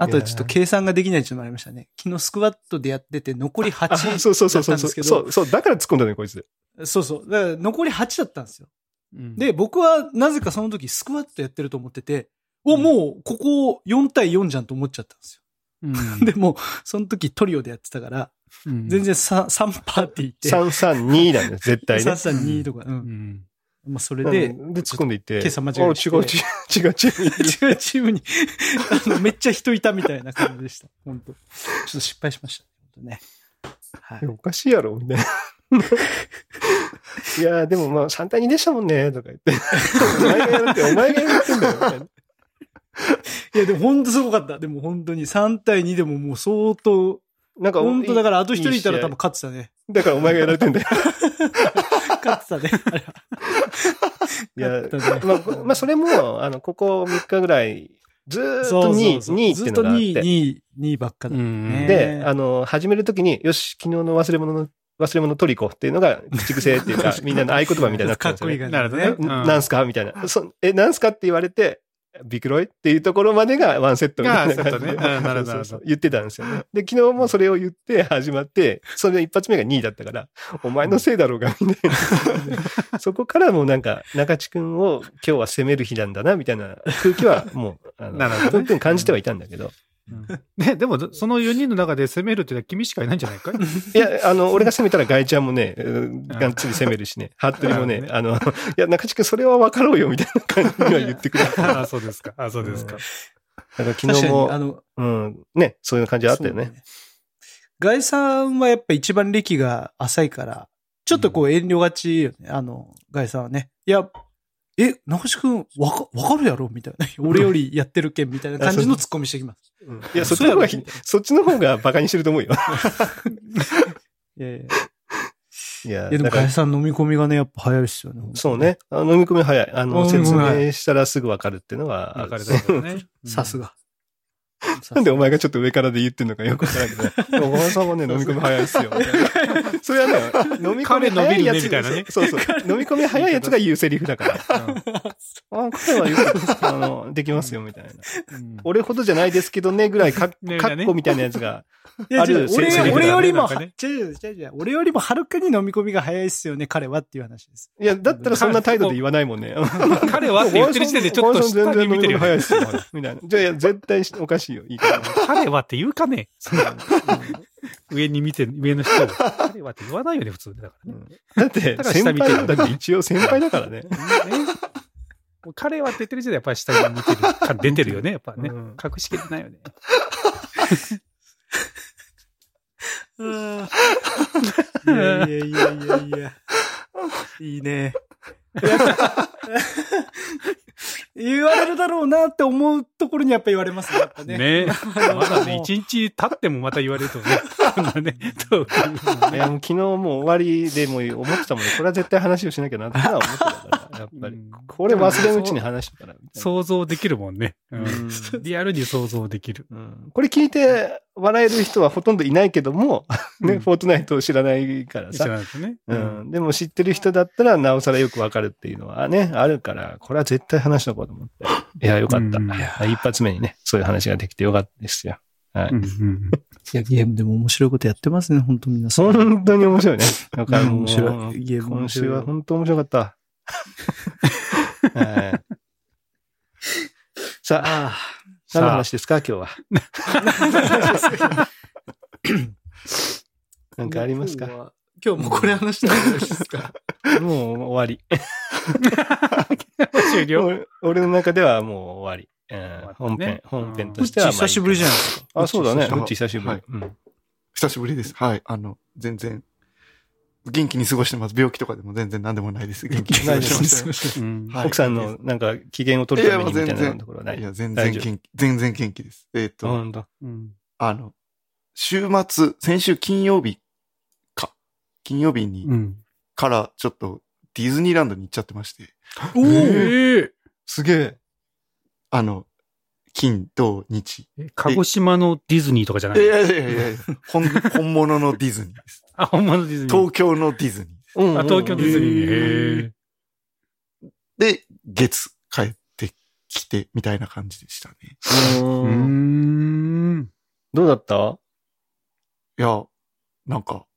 C: あとちょっと計算ができないっていうのもありましたね。昨日スクワットでやってて残り8
A: あそうそうそうそうそう。
C: だったんですけど
A: そう、そう、だから突っ込んだね、こいつ。
C: そうそう。だから残り8だったんですよ。
B: うん、
C: で、僕はなぜかその時スクワットやってると思ってて、お、もうここ4対4じゃんと思っちゃったんですよ。
B: うん、
C: でも、その時トリオでやってたから、
B: うん
C: 全然 3, 3パーティーって、
A: 332なんです、絶対ね。
C: 332とか、う。
B: うんん。
C: まあ、それ
A: で、
C: で、
A: で、突っ込んでいって。
C: 計算間違え
A: 違う、違う、違う、違う。
C: 違うチームに、あの、めっちゃ人いたみたいな感じでした。本当ちょっと失敗しました。本当ね。はい。
A: おかしいやろ、みたいな。いやーでもまあ3対2でしたもんね、とか言って。お前がやるって、お前がやってんだよ、みたいな。
C: いや、でも本当すごかった。でも本当に3対2でももう相当、
A: なんか、
C: 本当だからあと一人いたら多分勝ってたね。
A: だからお前がやられてんだよ。
C: 勝ってたね。
A: いや、まあ、まあ、それも、あの、ここ3日ぐらい、ずーっと2位、
C: そうそう
A: 2位ってのがあっ
C: ずっと2位、
A: て。
C: 2位、2位ばっかだ。
B: うん
C: ね
A: で、あの、始めるときに、よし、昨日の忘れ物の、忘れ物トリコっていうのが、口癖っていうか、みんなの合言葉みたいになってたんですよ、ね。
C: かっこいい感じ
B: なるほどね。
A: んなんすかみたいな。そえ、なんすかって言われて、ビクロイっていうところまでがワンセットみたいな感じで。
B: あーセットね
A: 言ってたんですよね。で、昨日もそれを言って始まって、それの一発目が2位だったから、お前のせいだろうが、みたいな。そこからもうなんか、中地君を今日は攻める日なんだな、みたいな空気はもう、あの、
B: なるほどね
A: 本当に感じてはいたんだけど。
B: ね、でも、その4人の中で攻めるっていうのは君しかいないんじゃないかい？
A: いや、あの、俺が攻めたらガイちゃんもね、うんがっつり攻めるしね、服部もね、あの、いや、中地君それは分かろうよ、みたいな感じには言ってくれた。
B: あ、そうですか。あ、そうですか。
A: だから昨日も
C: あ、の、
A: うん、ね、そういう感じあったよね。
C: ガイさんはやっぱ一番歴が浅いから、ちょっとこう遠慮がちよね。あの、ガイさんはね。いや、え、中地くん、わか、わかるやろ？みたいな。俺よりやってるけんみたいな感じのツッコミしてきます。
A: うんいや、そっちの方がひ、そっちの方がバカにしてると思うよ。
C: いやいや。
A: いや、
C: いやでも
A: だから
C: ガイさん飲み込みがね、やっぱ早いっすよね。
A: そうね。飲み込み早い。あの、説明したらすぐわかるっていうのはある。
B: 分かれたけどね。
C: さすが。
A: なんでお前がちょっと上からで言ってんのかよくわからんけどね。小川さんはね、飲み込み早いっすよ。それはね、飲み込み早いやつ。
B: ねみたいなね
A: そうそう。飲み込み早いやつが言うセリフだから。あ、彼はよく、あの、できますよ、みたいな。
B: うん
A: 俺ほどじゃないですけどね、ぐらいか、っこみたいなやつが。ある
C: 俺
A: セリフだね
C: 俺よりも、俺よりもはるかに飲み込みが早いっすよね、彼はっていう話です。
A: いや、だったらそんな態度で言わないもんね。
B: 彼はって言ってる時点でちょっと下に見てるよ
A: み込み早いっすよ。みたいな。じゃあ、絶対おかしいよ。いいから。
B: 彼はって言うかね上に見て、上の人を。彼はって言わないよね、普通で。だからね。
A: だって、
B: だから
A: 先
B: 下見てる
A: 輩だって一応先輩だからね。
B: ね彼はって言ってる時点でやっぱり下に見てる出てるよね、やっぱね。
A: うん
B: 隠しきれないよね。
C: いやいやいやいやいや。いいね。言われるだろうなって思っところにやっぱ言われますね、やっぱね。
B: まだね、一日経ってもまた言われるとね。こんなね、トーク
A: いや、もう昨日もう終わりでもう思ってたもんね。これは絶対話をしなきゃなってのは思ってたから、やっぱり
B: うん。
A: これ忘れんうちに話したから。
B: 想像できるもんね。うん
A: うん
B: リアルに想像できる。
A: うんこれ聞いて笑える人はほとんどいないけども、ね、
B: うん
A: フォートナイトを知らないから
B: 知
A: さ。
B: らないとね。
A: うん。でも知ってる人だったらなおさらよくわかるっていうのはね、あるから、これは絶対話しとこうと思って。いや、よかった。
B: うん
A: 一発目にね、そういう話ができてよかったですよ。はい。
B: うんうん
C: いや、ゲームでも面白いことやってますね、本当皆さん。
A: 本当に面白いね。だから
C: 面白いゲーム面
A: 今
C: 白い
A: 週は本当面白かった。はい。さあ、
C: あ
A: 何の話ですか、今日は？なんかありますか？
C: 今日もこれ話したらですか？
A: もう終わり。
B: 終了。
A: 俺俺の中ではもう終わり。本
B: ね
A: 編、本編
C: う
A: としては。
C: 久しぶりじゃない
A: い
C: ですか。
A: あ、そうだね。
D: う
A: ち久しぶ
D: はい。
A: りうん
D: 久しぶりです。はい。あの、全然、元気に過ごしてます。病気とかでも全然何でもないです。元気に過ごしてましたよ。
B: うん
D: はい
A: 奥さんのなんか機嫌を取るためにみたいなところはない？い。
D: や、全然元気、全然元気です。えっ、と、あの、週末、先週金曜日か。金曜日に、
B: うん。
D: からちょっとディズニーランドに行っちゃってまして。
C: おー
B: ええ
A: すげえ。
D: あの、金、土、日。
B: 鹿児島のディズニーとかじゃないい
D: やいやいやいや本、本物のディズニーです。
B: あ、本物ディズニー。
D: 東京のディズニーです。
A: うん
B: あ、東京ディズニー。
D: で、月帰ってきて、みたいな感じでしたね。
B: う
A: ん。どうだった？
D: いや、なんか、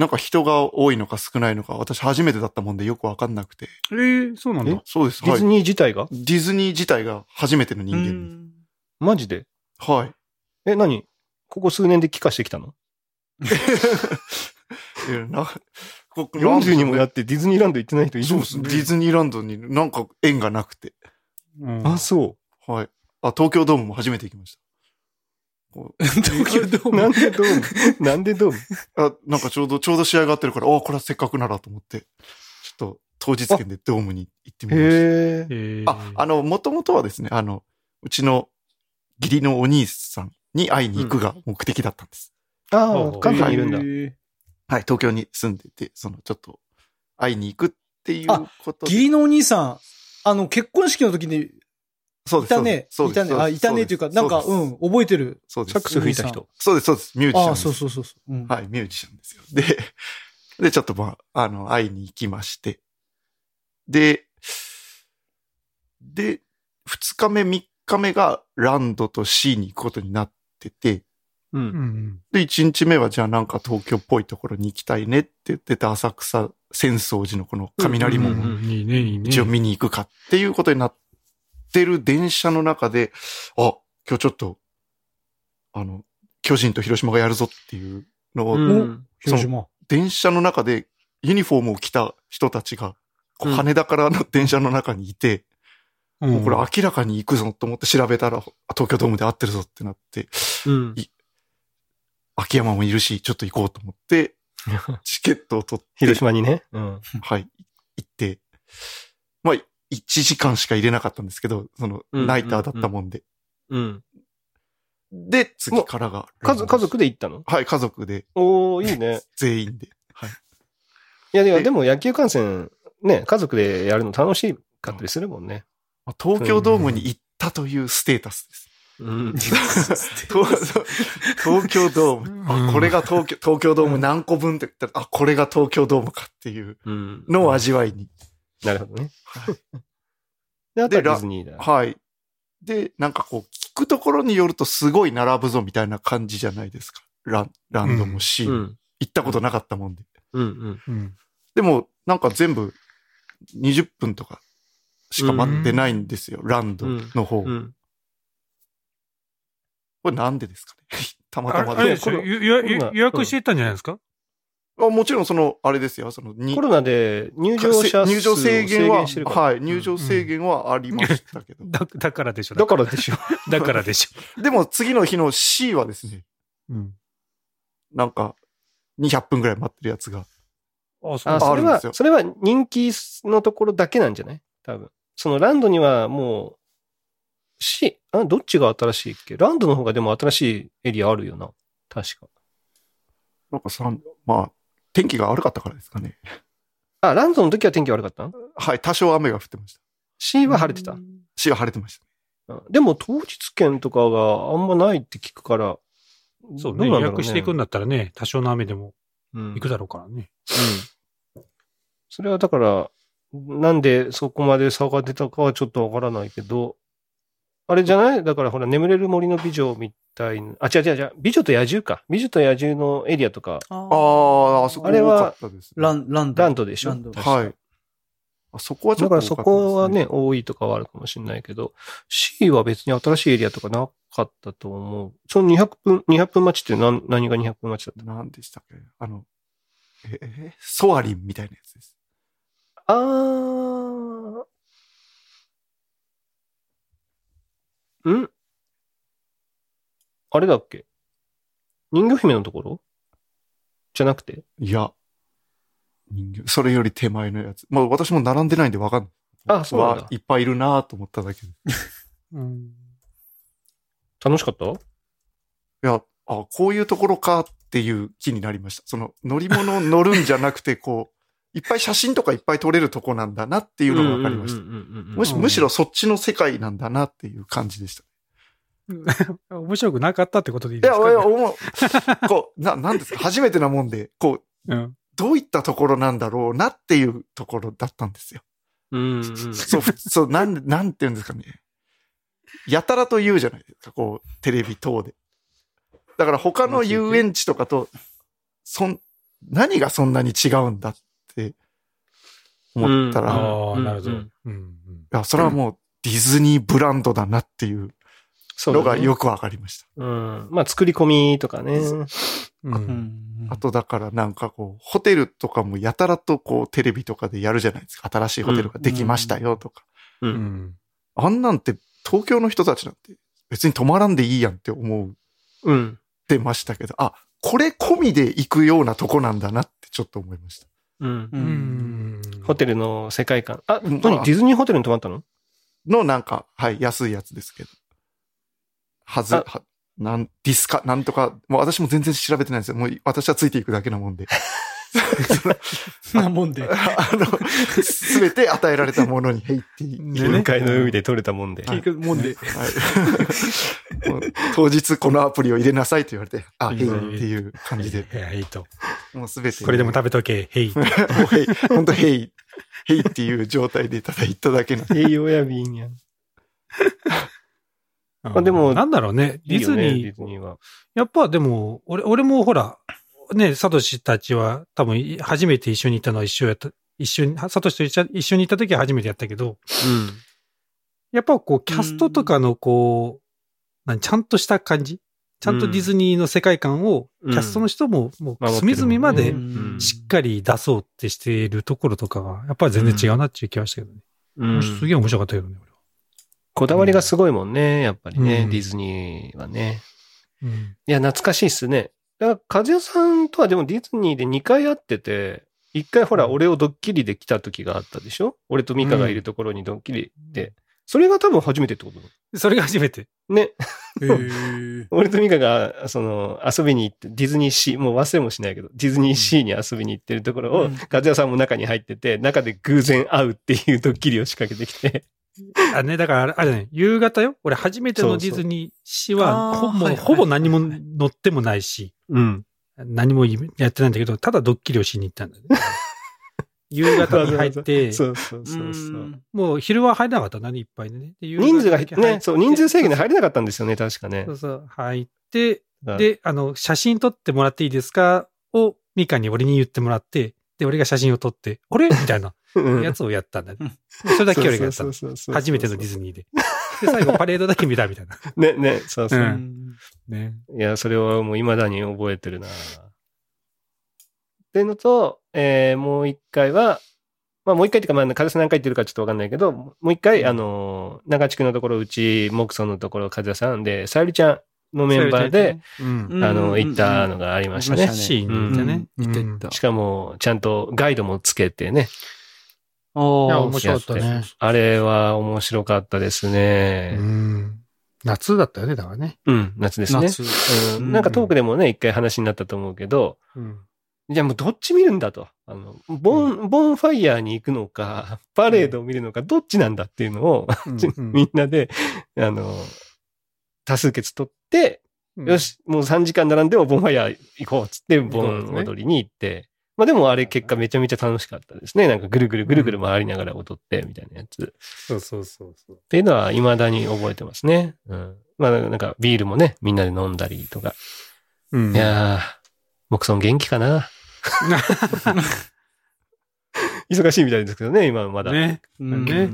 D: なんか人が多いのか少ないのか、私初めてだったもんでよくわかんなくて。
B: ええ、そうなんだ。
D: そうです。はい。
A: ディズニー自体が？
D: ディズニー自体が初めての人間。
A: マジで？
D: はい。
A: え、何？ここ数年で帰化してきたの？
D: いやなここ
A: ?40 にもやってディズニーランド行ってない人いる？
D: そうです。ディズニーランドになんか縁がなくて。
B: うん
A: あ、そ
D: はい。あ、東京ドームも初めて行きました。こう
C: 東京ドー
A: う。
C: ム。
A: なんでドームなんでドーム
D: あ、なんかちょうど、ちょうど試合があってるから、あこれはせっかくならと思って、ちょっと当日券でドームに行ってみました。あ、あの、もともとはですね、あの、うちの義理のお兄さんに会いに行くが目的だったんです。
A: ああ、
B: うん
A: 関東にいるんだ。
C: へ
D: はい、東京に住んでて、その、ちょっと、会いに行くっていうこと
C: 義理のお兄さん、あの、結婚式の時に
D: そうです。
C: いたね。
D: そうです。
C: いたね。あ、いたねというか、なんか、
D: そう
C: ん、覚えてる。
D: そうです。
A: サックス吹いた人。
D: そうです、そうです。ミュージシャン
C: ああ、
D: です。
C: そうそうそうそう。うん
D: はい、ミュージシャンですよ。で、で、ちょっとまあ、あの、会いに行きまして。で、で、二日目、三日目がランドと C に行くことになってて、
A: う。
B: うんん。
D: で、一日目はじゃあなんか東京っぽいところに行きたいねって言ってた浅草浅草寺のこの雷門を
A: うんうん
B: いいね、いいね。
D: 一応見に行くかっていうことになってる電車の中で、あ、今日ちょっと、あの、巨人と広島がやるぞっていうのを、
A: うん
C: 広島。
D: 電車の中でユニフォームを着た人たちが、羽田からの電車の中にいて、
B: うん、
D: もうこれ明らかに行くぞと思って調べたら、あ東京ドームで合ってるぞってなって、
A: うん。
D: 秋山もいるし、ちょっと行こうと思って、チケットを取って、
A: 広島にね。うん。
D: はい、行って、まあ、1時間しか入れなかったんですけど、その、
A: うん
D: ナイターだったもんで。
A: うん。
D: で、次からが。
A: 家族、家族で行ったの？
D: はい、家族で、
A: おー、いいね。
D: 全員で。はい。
A: いやいや、
D: で
A: でも野球観戦、ね、家族でやるの楽しかったりするもんね。
D: まあ東京ドームに行ったというステータスです。
A: うん。
D: 東東京ドーム。あ、これが東京、東京ドーム何個分って言ったら、あ、これが東京ドームかっていう
A: うん。
D: のを味わいに。
A: なるほどね。
D: はい
A: で、あとはディズニーだ。
D: はい。で、なんかこう、聞くところによるとすごい並ぶぞみたいな感じじゃないですか。ラン、ランドも C も。
A: うん。
D: 行ったことなかったもんで。
A: うんうん。
B: うん。
D: でも、なんか全部20分とかしか待ってないんですよ。ランドの方。
A: うん。
D: これなんでですかね たま
B: あ
D: たまで
B: 予約していったんじゃないですか？
D: あもちろんその、あれですよ。その、に
A: コロナで入場者数を
D: 入場制限は。はい、入場制限はありましたけど。
B: だ、だからでしょ。
A: だからでしょ。
B: だからでしょ。
D: でも次の日の C はですね、
B: うん。
D: なんか、200分ぐらい待ってるやつが。
B: あ、そう
A: あ、それはそれは人気のところだけなんじゃない？多分。そのランドにはもし、あ、どっちが新しいっけ？ランドの方がでも新しいエリアあるよな。確か。
D: なんかさ、まあ、天気が悪かったからですかね。
A: あ、ランドの時は天気悪かった？
D: はい、多少雨が降ってました。
A: ?C は晴れてた
D: ？C は晴れてました。
A: うんでも当日券とかがあんまないって聞くから。
B: そうね。予約していくんだったらね、多少の雨でも
A: うん
B: 行くだろうからね。
A: うん。それはだから、なんでそこまで差が出たかはちょっとわからないけど、あれじゃない？だからほら、眠れる森の美女みたいな、あ、違う違う違う、美女と野獣か。美女と野獣のエリアとか、
C: あ
D: ああ、あそこ多
A: あれは。
C: ラン、ランド。
A: ランドでしょ？
C: ランド
A: 確か
D: はい。あそこはちょ
A: だ
D: っと
A: からそこはね、多いとかはあるかもしれないけど、C は別に新しいエリアとかなかったと思う。その200分、200分待ちって何何が200分待ちだっ
D: 何でしたっけ？あの、え、え、ソアリンみたいなやつです。
A: たあー。ん？あれだっけ？人魚姫のところ？じゃなくて？
D: いや、人形、それより手前のやつ。まあ私も並んでないんでわかんない。
A: あそうなんだ
D: わいっぱいいるなと思っただけで。い
B: うん。
A: 楽しかった？
D: や、あ、こういうところかっていう気になりました。その乗り物乗るんじゃなくて、こう、いっぱい写真とかいっぱい撮れるとこなんだなっていうのがわかりました。むし
B: うん
D: むしろそっちの世界なんだなっていう感じでした。
B: 面白くなかったってことでいいですか、
D: いや、思う。こう、な、なんですか、初めてなもんで、こう、
B: うん。
D: どういったところなんだろうなっていうところだったんですよ。
A: うんうん。
D: そう、ふそう、なん、なんて言うんですかね。やたらと言うじゃないですか、こう、テレビ等で。だから他の遊園地とかと、そん、何がそんなに違うんだって思ったら、い
B: ああ、なるほど。
A: う
B: うんん。うん
D: や、それはもうディズニーブランドだなっていうのがよくわかりました。
A: うん。まあ、作り込みとかね。
B: う。
C: うんん
D: あとだからなんかこう、ホテルとかもやたらとこう、テレビとかでやるじゃないですか。新しいホテルができましたよとか。
A: う。
B: うんん。
D: あんなんて東京の人たちなんて別に泊まらんでいいやんって思う
A: うん。
D: ってましたけど、あ、これ込みで行くようなとこなんだなってちょっと思いました。
A: うん。ホテルの世界観。あ、
D: うん
A: 何？ディズニーホテルに泊まったの？
D: のなんか、はい、安いやつですけど。はず、
A: あ
D: は、なん、ディスカ、なんとか、もう私も全然調べてないんですよ。もう私はついていくだけなもんで。
C: なもんで。
D: あの、すべて与えられたものに、へいっていい。
B: ね
A: 近海の海で取れたもんで。
D: はい
C: 結局もんで。
D: 当日このアプリを入れなさいと言われて、あ、へいっていう感じで、
B: いや、いいと。
D: もうすべて。
B: これでも食べとけ、へい。
D: もうへい、本当へい、へいっていう状態でただ行っただけなんで。
A: 栄養や便やん。あでも
B: なんだろうね。ディズニー、
A: いいよねディズニーは。
B: やっぱでも、俺、俺もほら、ね、サトシたちは多分初めて一緒に行ったのは一緒やった、一緒に、サトシと一緒に行った時は初めてやったけど、やっぱこう、キャストとかのこう、なんちゃんとした感じ？ちゃんとディズニーの世界観を、
A: うん
B: キャストの人も、もう隅々まで
C: うん
B: しっかり出そうってしているところとかは、やっぱり全然違うなっていう気がしたけどね。
A: うん
B: すげえ面白かったけどね、
A: こだわりがすごいもんね、やっぱりね、
B: うん
A: ディズニーはね。
B: 俺は。うん。
A: いや、懐かしいっすね。だから、和也さんとはでもディズニーで2回会ってて、1回ほら、俺をドッキリで来た時があったでしょ？俺とミカがいるところにドッキリで。それが多分初めてってこと？
B: それが初めて。
A: ね。
C: へー
A: 俺とミカが、その、遊びに行って、ディズニーシー、もう忘れもしないけど、ディズニーシーに遊びに行ってるところを、
C: うん
A: 和也さんも中に入ってて、中で偶然会うっていうドッキリを仕掛けてきて。
B: あね、だからあれ、あれね、夕方よ？俺初めてのディズニーシーは、ほぼ、
C: そうそうあーはいはい
B: ほぼ何も乗ってもないし、
A: うん。
B: 何もやってないんだけど、ただドッキリをしに行ったんだよね。夕方に入って、
A: そうそうそうそう。
B: もう昼は入れなかったんだね、いっぱいでね。で
A: 人数が
B: だけ入って
A: ね、そう、人数制限で入れなかったんですよね、確かね
B: そ。うそう、入って、
A: だ
B: で、あの、写真撮ってもらっていいですかを、ミカに俺に言ってもらって、で、俺が写真を撮って、あれ？みたいな
A: うん
B: やつをやったんだね。それだけ俺がやった初めてのディズニーで。で、最後パレードだけ見たみたいな。
A: ね、ね、そうそう。
B: うん。ね。
A: いや、それはもう未だに覚えてるな。っていうのと、えーもう一回は、まあもう一回っていうか、まあ、カズさん何回言ってるかちょっとわかんないけど、もう一回、あの、長地区のところ、うち、モクソンのところ、カズヤさん。で、さゆりちゃんのメンバーで、
B: うん。
C: うん
A: あの、
C: うん。
A: 行ったのがありましたね。
C: うん。行って行った。
A: しかも、ちゃんとガイドもつけてね、
C: おー
B: いや面白かったね。
A: あれは面白かったです
B: う
A: ね。
B: ん。夏だったよね、だからね。
A: うん、夏ですね。
C: 夏。
A: うん、なんかトークでもね、一回話になったと思うけど、
B: うん。
A: じゃあもうどっち見るんだと。あの、ボン、ボンファイヤーに行くのか、パレードを見るのか、どっちなんだっていうのを、みんなで、あの、多数決取って、よ。し、もう3時間並んでもボンファイヤー行こうっつって、ボン踊りに行って、まあでもあれ結果めちゃめちゃ楽しかったですね。なんかぐるぐるぐるぐる回りながら踊って、みたいなやつ。
B: そうそうそうそう。
A: っていうのは未だに覚えてますね。うん。まあなんかビールもね、みんなで飲んだりとか。
B: うん
A: いやー、モクソン元気かな？忙しいみたいですけどね、今はまだ。
B: ね。
C: うん
B: ね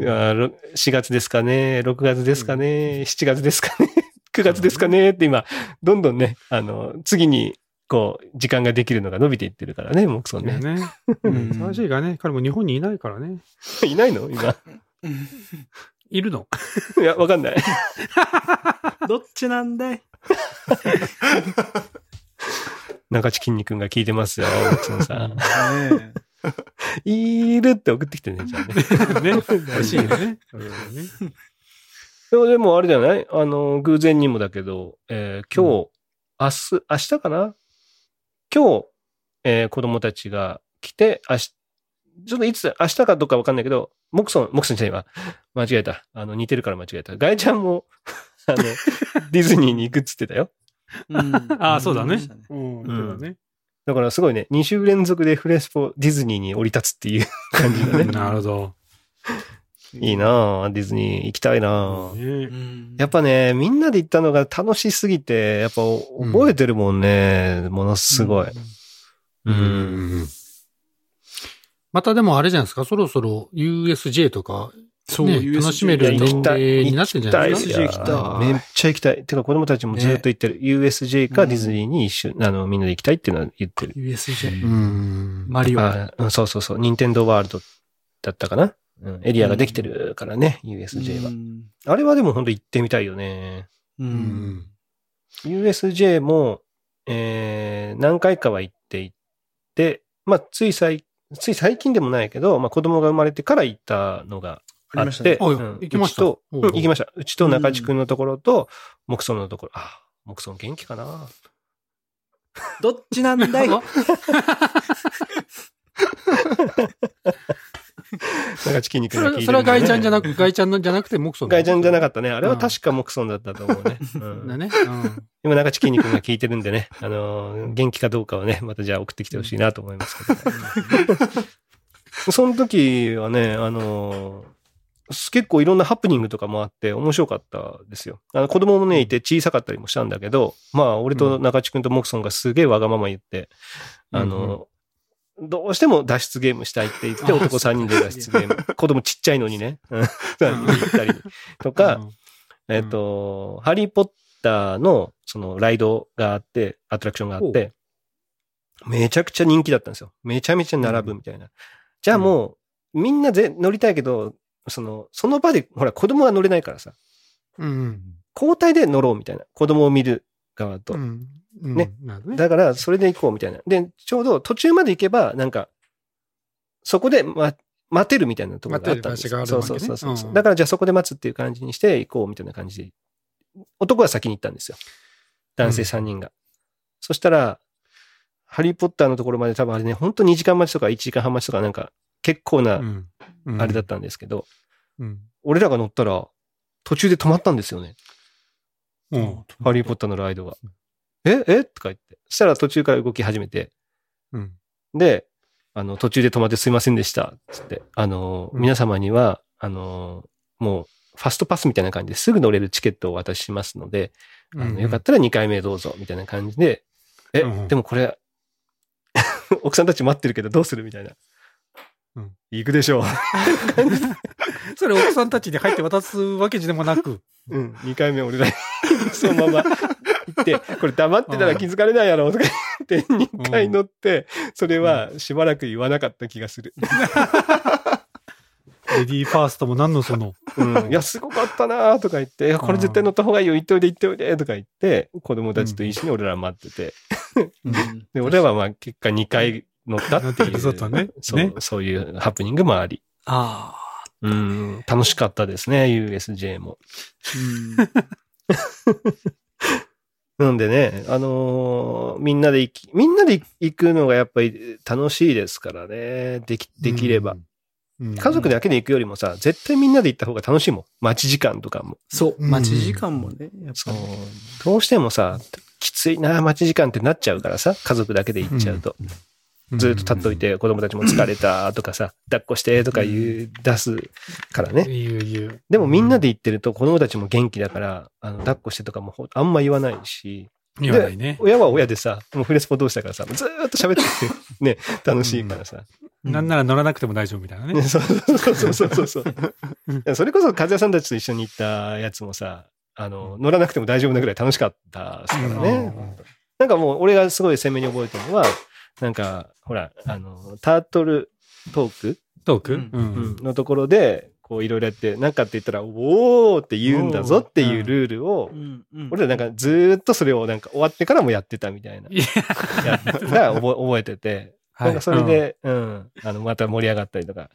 A: いやーろ4月ですかね、6月ですかね、7月ですかね、9月ですかね？って今、どんどんね、あの、次に、こう、時間ができるのが伸びていってるからね、モクソンね。
B: ね。
C: うん
B: 楽しいがね、彼も日本にいないからね。
A: いないの？今。
B: いるの？
A: いや、わかんない。
C: どっちなんだい？
A: 中地筋肉が聞いてますよ、モクソンさん。
C: ね
A: いるって送ってきてね、じゃあね。
B: ね。欲しいよね。
A: でもでもあれじゃない？あの、偶然にもだけど、えー今日、明日、明日かな？今日、えー子供たちが来て、明日、ちょっといつ、明日かどうかわかんないけど、モクソン、モクソンじゃないわ。間違えた。あの、似てるから間違えた。ガイちゃんも、あの、ディズニーに行くっつってたよ。
C: うん
B: ああ、そうだね。うん、だね。
A: だからすごいね、2週連続でフレスポディズニーに降り立つっていう感じがね。
B: なるほど。
A: いいなぁ、ディズニー行きたいな
C: うん
A: やっぱね、みんなで行ったのが楽しすぎて、やっぱ覚えてるもんね、ものすごい。うん。
B: またでもあれじゃないですか、そろそろ USJ とか、
C: そう、
B: ね楽しめる年齢になってんじゃないですか？
C: 行きたい
A: やめっちゃ行きたい。てか子供たちもずっと言ってる。USJ かディズニーに一緒、あの、みんなで行きたいっていうのは言ってる。
C: USJ。
B: うん。
C: マリオ。
A: そうそうそう。ニンテンドーワールドだったかな？うん、エリアができてるからね、USJ は
C: う。ん
A: あれはでも本当行ってみたいよね。
C: う。
B: うんん。
A: USJ も、えー、何回かは行っていって、まあ、つい最、つい最近でもないけど、まあ、子供が生まれてから行ったのがあって、うん
B: 行きました
A: 行きました。うちと中地くんのところと、木村のところ、あ、木村元気かな
C: どっちなんだ い
B: あ
A: 中地筋肉
B: それは、
A: が聞いてるんでね
B: それはガイちゃんじゃなく、ガイちゃんのじゃなくて、モクソン。
A: ガイちゃんじゃなか
B: っ
A: ったね。あれは確か木村だったと思うね。うん
B: だね。
A: 今中地筋肉が聞いてるんでね、あのー、元気かどうかはね、またじゃあ送ってきてほしいなと思いますけど。その時はね、あのー結構いろんなハプニングとかもあって面白かったですよ。あの子供もね、いて小さかったりもしたんだけど、まあ、俺と中地君とモクソンがすげえわがまま言って、あのーどうしても脱出ゲームしたいって言って、
C: あ
A: 男3人で脱出ゲーム。子供ちっちゃいのにね。うん行ったりとか、えっ、と、ハリーポッターのそのライドがあって、アトラクションがあって、めちゃくちゃ人気だったんですよ。めちゃめちゃ並ぶみたいな。じゃあもう、みんなぜ乗りたいけど、その、その場で、ほら、子供が乗れないからさ、
B: うん。
A: 交代で乗ろうみたいな。子供を見る側と。
B: うん。
A: ね。
B: なるほどね。
A: だから、それで行こうみたいな。で、ちょうど途中まで行けば、なんか、そこで、ま、待てるみたいなところがあったんですよ。そう
B: 待てる場所があるわけね
A: そうそうそう、
B: うん
A: だから、じゃあそこで待つっていう感じにして行こうみたいな感じで。男は先に行ったんですよ。男性3人が。そしたら、ハリーポッターのところまで多分あれね、本当2時間待ちとか1時間半待ちとかなんか、結構な、
B: うんうん
A: あれだったんですけど、
B: うん。
A: 俺らが乗ったら、途中で止まったんですよね。
B: うん。
A: ハリーポッターのライドが。ええ？とか言って。そしたら途中から動き始めて、
B: うん。
A: で、あの、途中で止まってすいませんでした。つって、あの、
B: うん
A: 皆様には、あの、もう、ファストパスみたいな感じですぐ乗れるチケットをお渡ししますので、あのよかったら2回目どうぞ、みたいな感じで、え、
B: うん
A: でもこれ、奥さんたち待ってるけどどうする？みたいな。
B: うん
A: 行くでしょう。
B: それ奥さんたちに入って渡すわけでもなく。
A: うん、2回目俺ら、そのまま行って、これ黙ってたら気づかれないやろ、とか言って、2回乗って、それはしばらく言わなかった気がする。
B: レディーファーストも何のその？
A: うん、いや、すごかったなとか言って、これ絶対乗った方がいいよ、行っておいで、行っておいで、とか言って、子供たちと一緒に俺ら待ってて、
C: うん
A: で、俺らはまあ結果2回乗ったっていう。そう、
B: ね
A: そういうハプニングもあり。
C: あ
A: うん、楽しかったですね、USJ も。
C: あ。
A: なんでね、あのーみんなで行き、みんなで行くのがやっぱり楽しいですからね。でき、できれば。。
B: うん
A: 家族だけで行くよりもさ、絶対みんなで行った方が楽しいもん。待ち時間とかも。
C: そう。
B: うん
C: 待ち時間もね、やっぱ
A: そう
C: り。。
A: どうしてもさ、きついな、待ち時間ってなっちゃうからさ、家族だけで行っちゃうと。ずっと立っといて子供たちも疲れたとかさ、抱っこしてとか言う、出すからね。
B: 言う言う。
A: でもみんなで行ってると子供たちも元気だから、あの、抱っこしてとかもほあんま言わないし、
B: 言わないね。
A: 親は親でさ、もうフレスポ同士だからさ、ずーっと喋ってて、ね、楽しいからさ。
B: なんなら乗らなくても大丈夫みたいな
A: ね
B: ね。
A: そうそうそうそうそうそれこそ、和也さんたちと一緒に行ったやつもさ、あの、乗らなくても大丈夫なぐらい楽しかったですからね。なんかもう、俺がすごい鮮明に覚えてるのは、なんか、ほら、あの、タートルトーク、
B: トーク？
C: うん。
B: うん。
A: のところで、こういろいろやって、なんかって言ったら、おーって言うんだぞっていうルールを俺らなんかずーっとそれをなんか終わってからもやってたみたいな。
B: いや。
A: が覚え覚えてて、
B: はい。
A: なんかそれで、うん、あの、また盛り上がったりとか。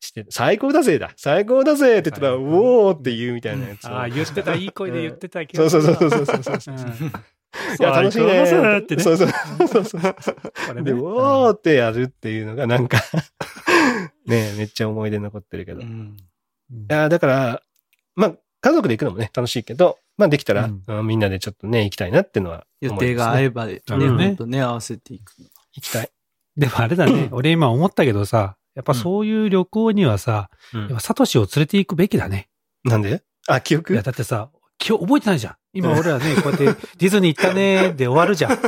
A: して、最高だぜだ。最高だぜって言ったら、おーって言うみたいなやつを。
B: ああ、言ってた、いい声で言ってたけど。
A: そうそうそうそうそうそうそう。
B: うん
A: いや、楽しいね
B: ってね。
A: そうそうそうそう。
B: ね
A: おーってやるっていうのがなんか ねめっちゃ思い出残ってるけど。い
C: うん
A: や、だから、まあ、家族で行くのもね、楽しいけど、まあできたら、
B: うん
A: うんみんなでちょっとね、行きたいなっていうのはね、
C: 予定が合えばね、
B: うん
C: とね、合わせていくの。
A: 行きたい。
B: でもあれだね、俺今思ったけどさ、やっぱそういう旅行にはさ、
A: うん
B: やっぱサトシを連れて行くべきだね。
A: なんで？あ、記憶？
B: いや、だってさ、今日覚えてないじゃん。今俺らね、こうやって ディズニー行ったねで終わるじゃん。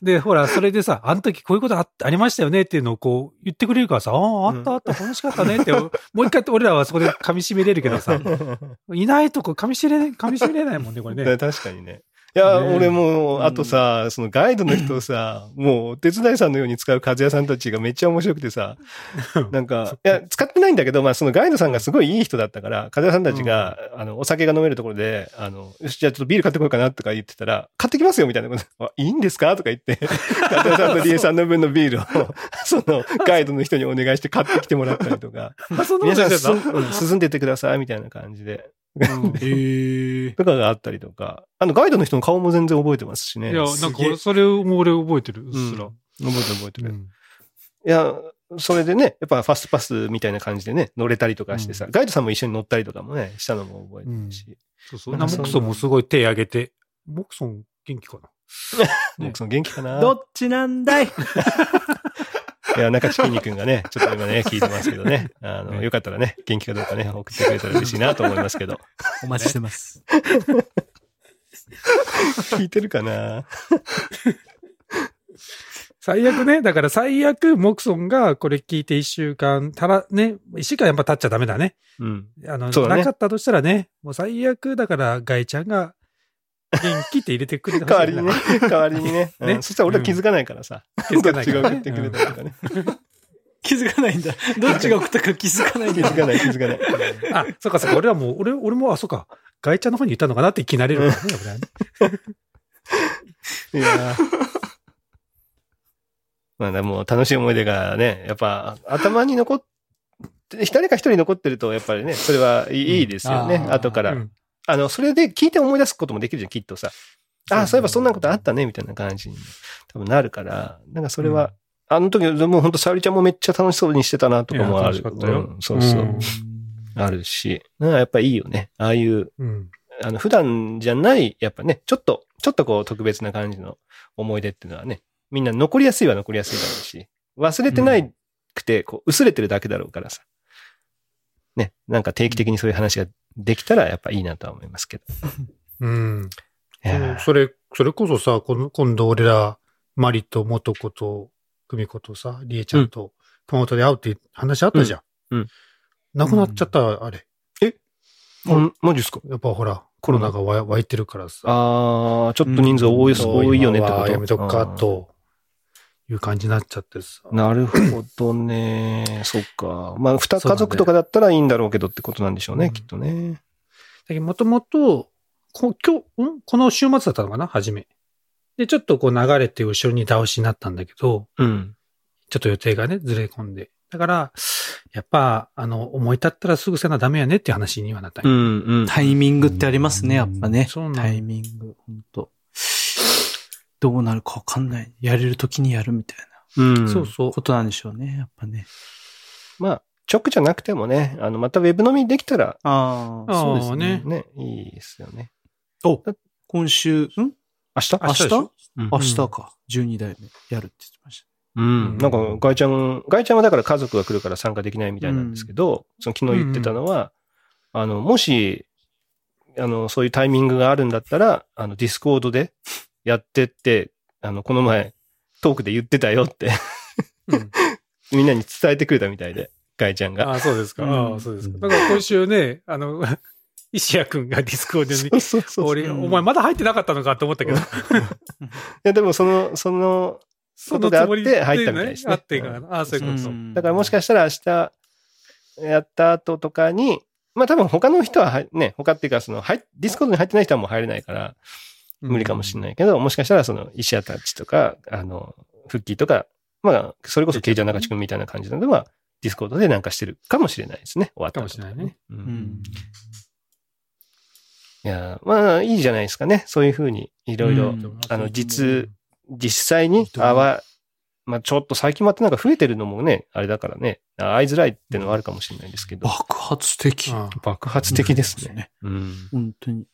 B: で、ほら、それでさ、あの時こういうことあありましたよねっていうのをこう言ってくれるからさ、ああ、あったあった、楽しかったねって、もう一回俺らはそこで噛み締めれるけどさ、いないとこ噛み締めれ、噛み締めれないもんね、これね。
A: 確かにね。いや、
B: ねえ。
A: 俺もう、
C: うん。
A: あとさ、そのガイドの人をさ、もうお手伝いさんのように使う和也さんたちがめっちゃ面白くてさ、なんか、いや、使ってないんだけど、まあそのガイドさんがすごいいい人だったから、和也さんたちが、あの、お酒が飲めるところで、あの、よし、じゃあちょっとビール買ってこようかなとか言ってたら、買ってきますよみたいなこと、あいいんですかとか言って、和也さんとリエさんの分のビールを、そのガイドの人にお願いして買ってきてもらったりとか、皆さん進んでってくださいみたいな感じで。
C: へえ。
A: とかがあったりとか、あの、ガイドの人の顔も全然覚えてますしね。
B: いや、なんか俺、それも俺覚えてる、うっすら。
A: 覚えてる覚えてる。
B: うん。
A: いや、それでね、やっぱファストパスみたいな感じでね、乗れたりとかしてさ、ガイドさんも一緒に乗ったりとかもね、したのも覚えてるし。
B: そうそう。なモクソンもすごい手挙げて、モクソン元気かな？
A: 僕その元気かな？
C: どっちなんだい？
A: いや、中地筋肉がね、ちょっと今ね、聞いてますけどね。あの、
B: ね
A: よかったらね、元気かどうかね、送ってくれたら嬉しいなと思いますけど。
C: お待ちしてます。
A: 聞いてるかな？
B: 最悪ね。だから最悪、モクソンがこれ聞いて一週間、たら、ね、一週間やっぱ経っちゃダメだね。
A: うん。
B: あの、
A: ね
B: なかったとしたらね、もう最悪、だから、ガイちゃんが、元気って入れてくれた
A: 代わりにね、代わりにね。
B: ね
A: うんそしたら俺は気づかないからさ。
B: 気づかないから
A: っちが送ってくれたとかね。
C: 気づかないんだ。どっちが送ったか気づかないんだ。
A: 気づかない、気づかない。
B: あ、そっかそっか、俺はもう、俺、俺も、あ、そっか、ガイちゃんの方に言ったのかなって気になれるからね。
A: いやーまあでも楽しい思い出がね、やっぱ頭に残って、誰か一人残ってると、やっぱりね、それはいい,、ですよね、
C: あー
A: 後から、
B: うん
A: あの、それで聞いて思い出すこともできるじゃん、きっとさ。ああ、そういえばそんなことあったね、みたいな感じに多分なるから、なんかそれは、あの時、でも本当沙織ちゃんもめっちゃ楽しそうにしてたなとかもある。
B: かったよ
A: うんそうそう、
B: うん
A: あるし、なんかやっぱいいよね。ああいう
B: うん。
A: あの、普段じゃない、やっぱね、ちょっと、ちょっとこう特別な感じの思い出っていうのはね、みんな残りやすいは残りやすいだろうし、忘れてないくて、こう、薄れてるだけだろうからさ。ね、なんか定期的にそういう話ができたらやっぱいいなとは思いますけど。
B: うん。それ、それこそさ、この今度俺ら、マリと元子と、久美子とさ、リエちゃんと、熊本で会うって話あったじゃん。
A: うん。うん。
B: なくなっちゃった、あれ。
A: うん、マジですか？
B: やっぱほら、コロナがわ湧いてるからさ。
A: あー、ちょっと人数多い,、多いよねってこと？
B: やめとくか、という感じになっちゃってさ。
A: なるほどね。そっか。まあ、二家族とかだったらいいんだろうけどってことなんでしょうね、
B: うん
A: きっとね。
B: だけどもともと、こ今日、ん？この週末だったのかな？初め。で、ちょっとこう流れて後ろに倒しになったんだけど、
A: うん。
B: ちょっと予定がね、ずれ込んで。だから、やっぱ、あの、思い立ったらすぐせなダメやねっていう話にはなったんや。
A: ん、うん
C: タイミングってありますね、やっぱね。
B: そうなの
C: タイミング、本当どうなるかわかんない。やれるときにやるみたいな
A: うん。
B: そうそう。
C: ことなんでしょうね、やっぱね。
A: まあ、直じゃなくてもね、あの、またウェブ飲みできたら、
C: あ
B: あー
C: そうですね。
A: ね、いいですよね。
C: お、今週、ん？
A: 明日？
C: 明日
B: 明日でしょ？
A: うん
C: 明日か。12代目やるって言ってました。
A: うん。なんか、ガイちゃん、ガイちゃんはだから家族が来るから参加できないみたいなんですけど、その昨日言ってたのは、あの、もし、あの、そういうタイミングがあるんだったら、あの、ディスコードでやってって、あの、この前、トークで言ってたよって、
B: うん
A: みんなに伝えてくれたみたいで、ガイちゃんが。
B: ああ、そうですか。
C: うん
B: ああ、そうですか。だから今週ね、あの、石谷くんがディスコードに、
A: そうそうそう。
B: 俺、
C: うん
B: お前まだ入ってなかったのかと思ったけど、
A: いや、でもその、その、ことがあって入ったみたいですね
B: あってから。ああ、そういうこと。
A: だからもしかしたら明日やった後とかに、まあ多分他の人ははいね、他っていうかその、はい、ディスコードに入ってない人はもう入れないから無理かもしれないけど、もしかしたらその石屋たちとか、あの、フッキーとか、まあ、それこそケイジャー中地君みたいな感じなのでは、ディスコードでなんかしてるかもしれないですね。終わった
B: かもしれないね。
A: う。
C: うんん。
A: いや、まあいいじゃないですかね。そういうふうにいろいろ
C: うん、
A: あの、実、実際に、あわ、まあちょっと最近またなんか増えてるのもね、あれだからね、会いづらいっていうのはあるかもしれないですけど、
C: 爆発的。
A: 爆発的ですね。。うん。
C: 本当に。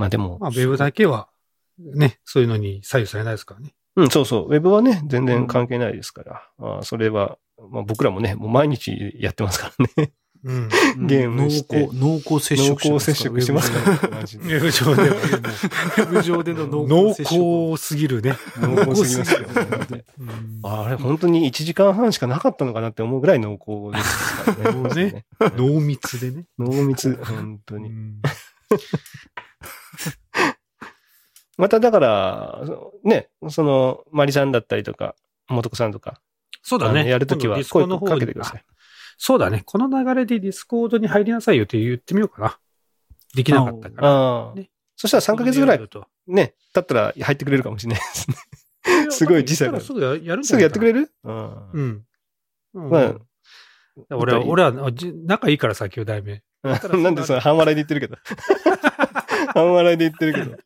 A: まあでも、
B: まあ、ウェブだけは、ね、そういうのに左右されないですからね。
A: うん、そうそう。ウェブはね、全然関係ないですから。ああそれは、まあ僕らもね、もう毎日やってますからね。
B: うん。
A: ゲームして
C: 濃厚、濃厚接触
A: 濃厚接触してますからね。
B: ウ
A: で
B: ェブ上では
C: ウェブ上での濃
B: 濃
C: 厚接触。
B: 厚すぎるね。
A: 濃厚すぎますよ。
B: うん
A: あれ、本当に1時間半しかなかったのかなって思うぐらい濃厚ですからね。
B: ね濃密でね。
A: 濃密、本当に。
B: うん
A: まただから、ね、その、マリさんだったりとか、もとこさんとか、
B: そうだね。
A: やるときは声かけてください。
B: そうだね。この流れでディスコードに入りなさいよって言ってみようかな。できなかったから。ね。
A: そしたら3ヶ月ぐらい
B: と。
A: ね、経ったら入ってくれるかもしれないですね。すごい時差が
B: すぐやる
A: すぐやってくれ
B: る？
A: るうん。
B: うん。俺は、俺は、じ仲いいからさ、今日題名。
A: なんでその半笑いで言ってるけど。半笑いで言ってるけど。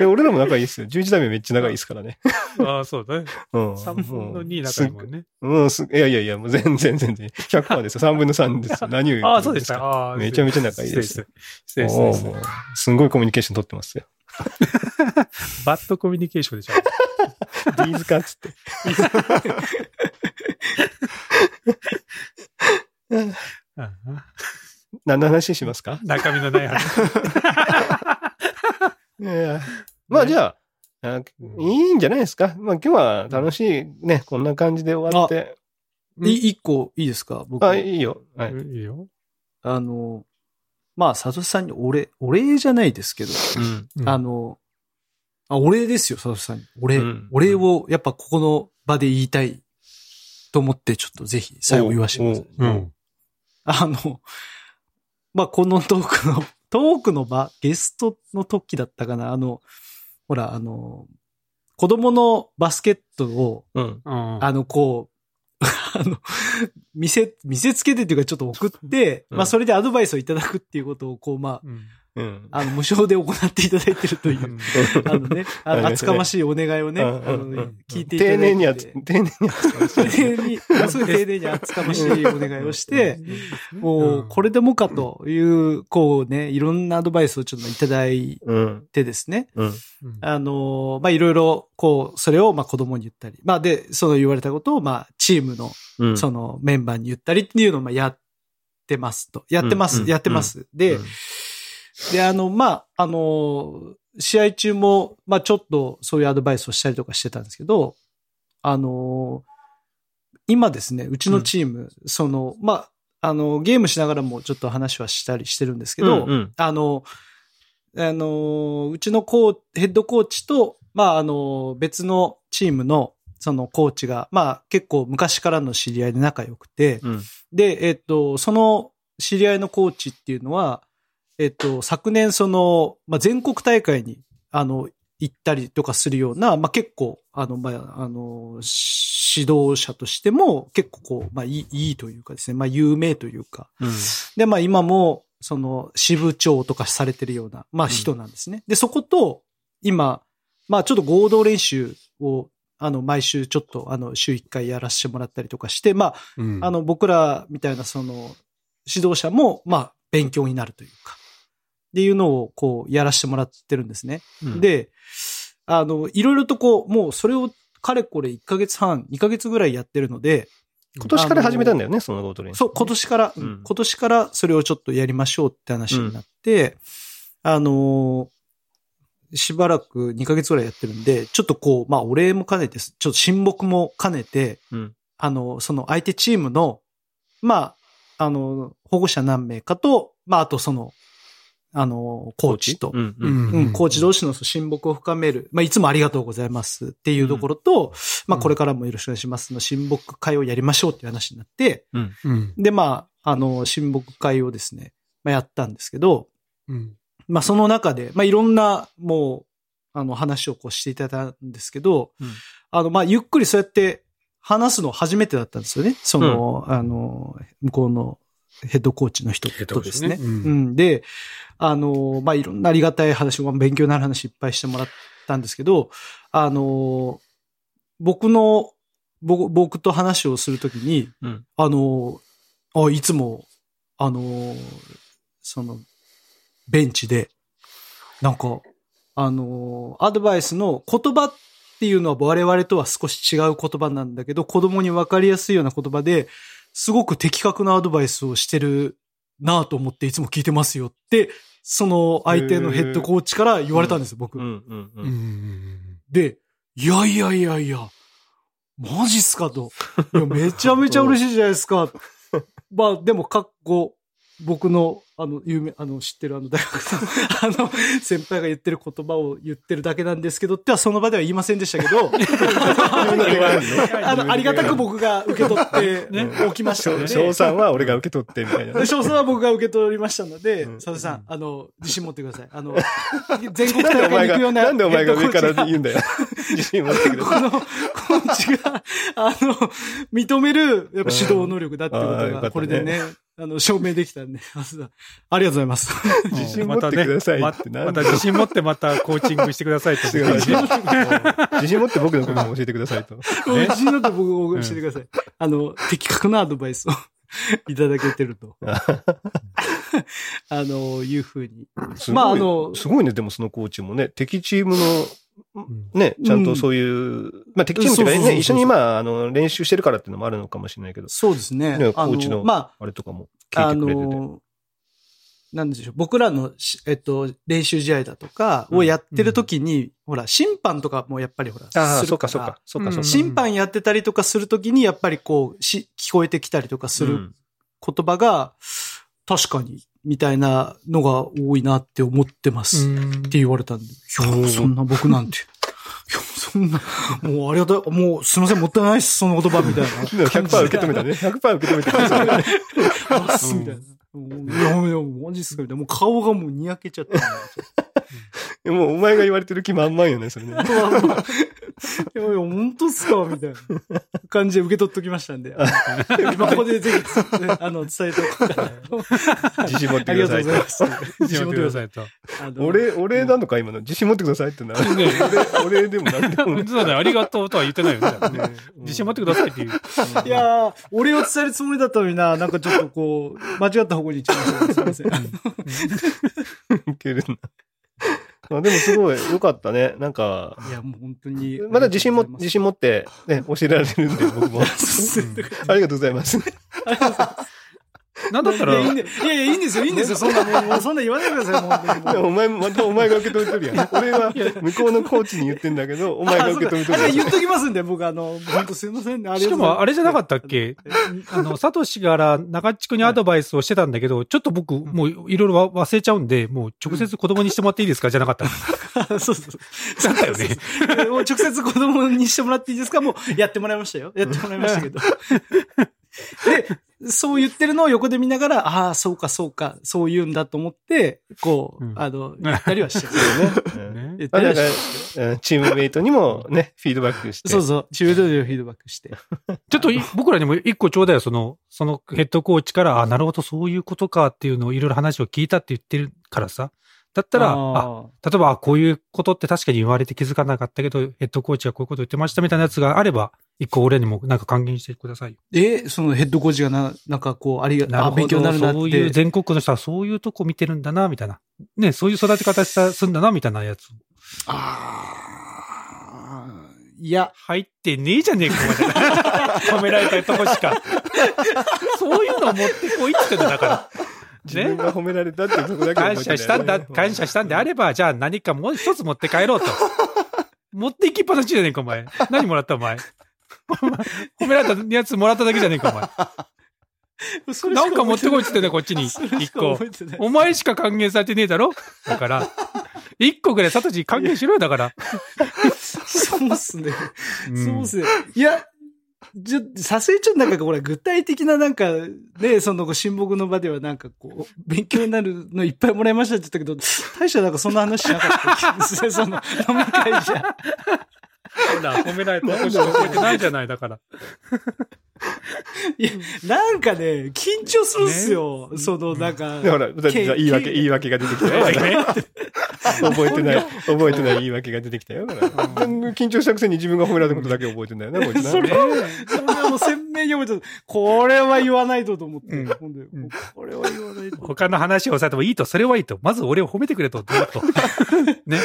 A: え俺らも仲いいっすよ。11代目めっちゃ仲いいっすからね。
B: ああ、そうだね。
A: うん。
B: 3分の2仲いいもんね。
A: もうす、うんすいやいやいや、もう全然全然。100%ですよ。3分の3ですよ。何を言ってるんですか
B: ああ、そうでした。ああ。
A: めちゃめちゃ仲いいです
B: 失礼
A: すんごいコミュニケーション取ってますよ。
B: バッドコミュニケーションでしょ。
A: ビーズかっつって。
B: うん
A: 何の話しますか？
B: 中身のない話。
A: まあじゃあ、あいいんじゃないですか？まあ今日は楽しいね、こんな感じで終わって。
C: い一個いいですか？僕。
A: あ、いいよ。はい。
B: いいよ。
C: あの、まあ、佐藤さんにお礼、お礼じゃないですけど、
A: うん。
B: うん
C: あの、あ、お礼ですよ、佐藤さんに。お礼、
A: うん
C: お礼をやっぱここの場で言いたいと思って、ちょっとぜひ最後言わせてください。
A: う
B: ん。
C: あの、まあ、このトークの、トークの場、ゲストの時だったかな、あの、ほら、あの、子供のバスケットを、
A: うん。
B: あ
C: あの、こう、あの、見せ、見せつけてっていうかちょっと送って、
A: うん
C: まあそれでアドバイスをいただくっていうことを、こう、ま
B: うん。
A: うん。
C: あ、あの、無償で行っていただいてるという、あのね、あの厚かましいお願いをね、あの
A: うん
C: 聞いていただいて。
A: 丁寧にやつ、丁寧にやつ。
C: 丁寧に、すごい丁寧に厚かましいお願いをして、もう、これでもかという、こうね、いろんなアドバイスをちょっといただい
A: うん。
C: てですね、あの、まあ、いろいろ、こう、それを、まあ、子供に言ったり、まあ、で、その言われたことを、まあ、チームの、
A: うん。
C: そのメンバーに言ったりっていうのを、まあ、やってますと。やってます、
A: うん
C: やってます。で、
A: うん
C: で、あの、まあ、あの、試合中も、まあ、ちょっとそういうアドバイスをしたりとかしてたんですけど、あの、今ですね、うちのチーム、その、まあ、あの、ゲームしながらもちょっと話はしたりしてるんですけど、
A: うんうん
C: あの、あの、うちのコーヘッドコーチと、まあ、あの、別のチームの、そのコーチが、まあ、結構昔からの知り合いで仲良くて、
A: うん。
C: で、えっと、その知り合いのコーチっていうのは、えっと、昨年その、まあ、全国大会に、あの、行ったりとかするような、まあ結構、あの、まあ、あの、指導者としても結構こう、まあいい、いいというかですね、まあ有名というか。
A: うん。
C: で、まあ今も、その支部長とかされてるような、まあ人なんですね。で、そこと、今、まあちょっと合同練習を、あの、毎週ちょっと、あの、週1回やらせてもらったりとかして、まあ、
B: うん
C: あの、僕らみたいなその、指導者も、まあ、勉強になるというか、っていうのを、こう、やらせてもらってるんですね。
A: うん、
C: で、あの、いろいろとこう、もうそれを、かれこれ1ヶ月半、2ヶ月ぐらいやってるので、
A: 今年から始めたんだよね、そのゴートレン。
C: そう、今年から、
A: うん
C: 今年からそれをちょっとやりましょうって話になって、あのーしばらく2ヶ月ぐらいやってるんで、ちょっとこう、まあ、お礼も兼ねて、ちょっと親睦も兼ねて、
A: うん
C: あの、その相手チームの、まあ、あの、保護者何名かと、まあ、あとその、あの、コーチと、
A: うん。
B: う
A: うん。
C: うん、コーチ同士の親睦を深める。まあ、いつもありがとうございますっていうところと、まあ、これからもよろしくお願いしますの親睦会をやりましょうっていう話になって、
B: うん。
C: で、まあ、あの、親睦会をですね、まあ、やったんですけど、
B: うん。
C: まあ、その中で、まあ、いろんな、もう、あの、話をこうしていただいたんですけど、
A: うん
C: あの、まあ、ゆっくりそうやって話すの初めてだったんですよね。その、あの、向こうのヘッドコーチの人とですね。
B: ヘッドコーチねうん
C: うん。で、あの、まあ、いろんなありがたい話、まあ勉強になる話いっぱいしてもらったんですけど、あの、僕の、僕僕と話をするときに、
A: うん
C: あの、あ、いつも、あの、その、ベンチで、なんか、あの、アドバイスの言葉っていうのは我々とは少し違う言葉なんだけど、子供に分かりやすいような言葉で、すごく的確なアドバイスをしてるなぁと思っていつも聞いてますよって、その相手のヘッドコーチから言われたんですよ、僕。で、いやいやいやいや、マジっすかと。めちゃめちゃ嬉しいじゃないですか。まあ、でも、かっこ、僕の、あの、有名、あの、知ってるあの大学の、あの、先輩が言ってる言葉を言ってるだけなんですけど、ってはその場では言いませんでしたけど、あの、ありがたく僕が受け取って、ね、おきましたので。
A: 賞賛は俺が受け取ってみたいな。
C: 賞賛は僕が受け取りましたので、
A: うん
C: 佐々さん、あの、自信持ってください。あの、全国大会に行くような。
A: なんでお前が上から言うんだよ。自信持ってください。
C: この、コーチが、あの、認める、やっぱ指導能力だってことが、これでね、あの、証明できたんで、あありがとうございます。
A: 自信持ってください
B: ま
A: ったてなん
B: また自信持ってまたコーチングしてくださいと。
A: 自信持って僕のことも教えてくださいと。
C: 自信だって僕を教えてください。あの、的確なアドバイスをいただけてると。あの、いうふうに。まああの
A: すごいね、でもそのコーチもね、敵チームの、ね、ちゃんとそういう、まあ敵チームっていうかね、一緒にまあ、あの、練習してるからっていうのもあるのかもしれないけど、
C: そうですね。
A: ねコ
C: あ
A: ーチの
C: まあ、
A: あれとかも
C: あ
A: 聞いてくれてて。
C: の、なんでしょう。僕らのし、えっと、練習試合だとかをやってる時に、ほら、審判とかもやっぱりほら、
A: ああ、
C: する
A: そうかそうか、そうかそうか。
C: 審判やってたりとかするときに、やっぱりこう、し、聞こえてきたりとかする
A: うん
C: 言葉が、確かに、みたいなのが多いなって思ってます。って言われたんで。いや、そんな僕なんて。いや、そんな、もうありがたい、もうすいません、もったいないっす、その言葉みたいな。
A: でも100%受け止めたね。100%受け止めてくださいね。
C: あっす、みたいな。もういや、いや、マジっすかみたいな。もう顔がもうにやけちゃって。
A: もうお前が言われてる気満々よね、それね。
C: いやいや、本当っすか？みたいな感じで受け取っときましたんで。まあここでぜひ、ねあの、伝えておくから。
A: 自信持って
C: あり
A: くださいと
C: がとうございます。
B: 自信持ってくださいと。
A: 俺、俺なのか今の？自信持ってくださいってな。
B: ね
A: 俺、俺でもなんでも
B: そうだね、ありがとうとは言ってないよ。自信持ってくださいっていう。
C: いやー、俺を伝えるつもりだったのにな、なんかちょっとこう、間違った方向に行っちゃいました。すいません。
A: いけるな。あでもすごい良かったね。なんか、
C: いや、もう本当に。
A: まだ自信も、自信持って、ね、教えられるんで、僕も。ありがとうございます。
B: なんだったら
C: いや、いやいや、いいんですよ、いいんですよ。そんな、もう、もうそんな言わないでください、もう。
A: お前、またお前が受け止めてるやん。俺は向こうのコーチに言ってんだけど、お前が受け止めてるやん。
C: 言っときますんで、僕、あの、本当すいませんね。
B: しかもあれじゃなかったっけ？あの、サトシから中地区にアドバイスをしてたんだけど、ちょっと僕、もういろいろわ忘れちゃうんで、もう直接子供にしてもらっていいですか？じゃなかった。
C: そうそうそう。
B: だったよね。
C: もう直接子供にしてもらっていいですか？もうやってもらいましたよ。やってもらいましたけど。で、そう言ってるのを横で見ながら、ああ、そうかそうか、そう言うんだと思って、こう、
B: うん
C: あの、言ったりはしてる。
A: ね
C: 言ってらっ
A: か
C: しゃ
A: ら、うんチームメイトにもね、フィードバックして。
C: そうそう、チームドリルをフィードバックして。
B: ちょっとい僕らにも一個ちょうだいよ、その、そのヘッドコーチから、あ、なるほど、そういうことかっていうのをいろいろ話を聞いたって言ってるからさ。だったら、あ
C: あ
B: 例えば、あこういうことって確かに言われて気づかなかったけど、ヘッドコーチはこういうこと言ってましたみたいなやつがあれば、一個俺にもなんか還元してくださいよ。
C: え、そのヘッドコーチがな、なんかこう、ありが、あ、
B: なるほど。
C: 勉強になるなって。
B: そういう全国の人はそういうとこ見てるんだな、みたいな。ね、そういう育て方したすんだな、みたいなやつ。
C: ああ、いや、
B: 入ってねえじゃねえか、お前。褒められたとこしか。そういうのを持ってこいって言ってんだだから。
A: 自分が褒められたってとこだけ
B: 感謝したんだ、感謝したんであれば、じゃあ何かもう一つ持って帰ろうと。持って行きっぱなしじゃねえか、お前。何もらった、お前。褒められたやつもらっただけじゃねえか、お前。なんか持ってこいっつってね、こっちに。一個。お前しか還元されてねえだろ？だから、一個ぐらいサトシ還元しろよ、だから。
C: そうっすね。
B: うん
C: そうっすね。いや、じゃ、さすがにちょっとなんかこれ具体的ななんか、ね、その親睦の場ではなんかこう、勉強になるのいっぱいもらいましたって言ったけど、大したなんかそんな話しなかった気がする。その飲み会じゃ。
B: ほら、褒められたとこしか覚えてないじゃない、だから。
C: いや、なんかね、緊張するんすよ。そのなんか。
A: ほら、じゃあ言い訳、言い訳が出てきたよ。覚えてない、覚えてない言い訳が出てきたよ。緊張したくせに自分が褒められたことだけ覚えてんだよな、こいつな。
C: それは、もう鮮明に覚えてる。これは言わないとと思って。
B: うん
C: ほんで
B: うん
C: これは言わないと。
B: 他の話をされてもいいと、それはいいと。まず俺を褒めてくれと、ずっと？ね。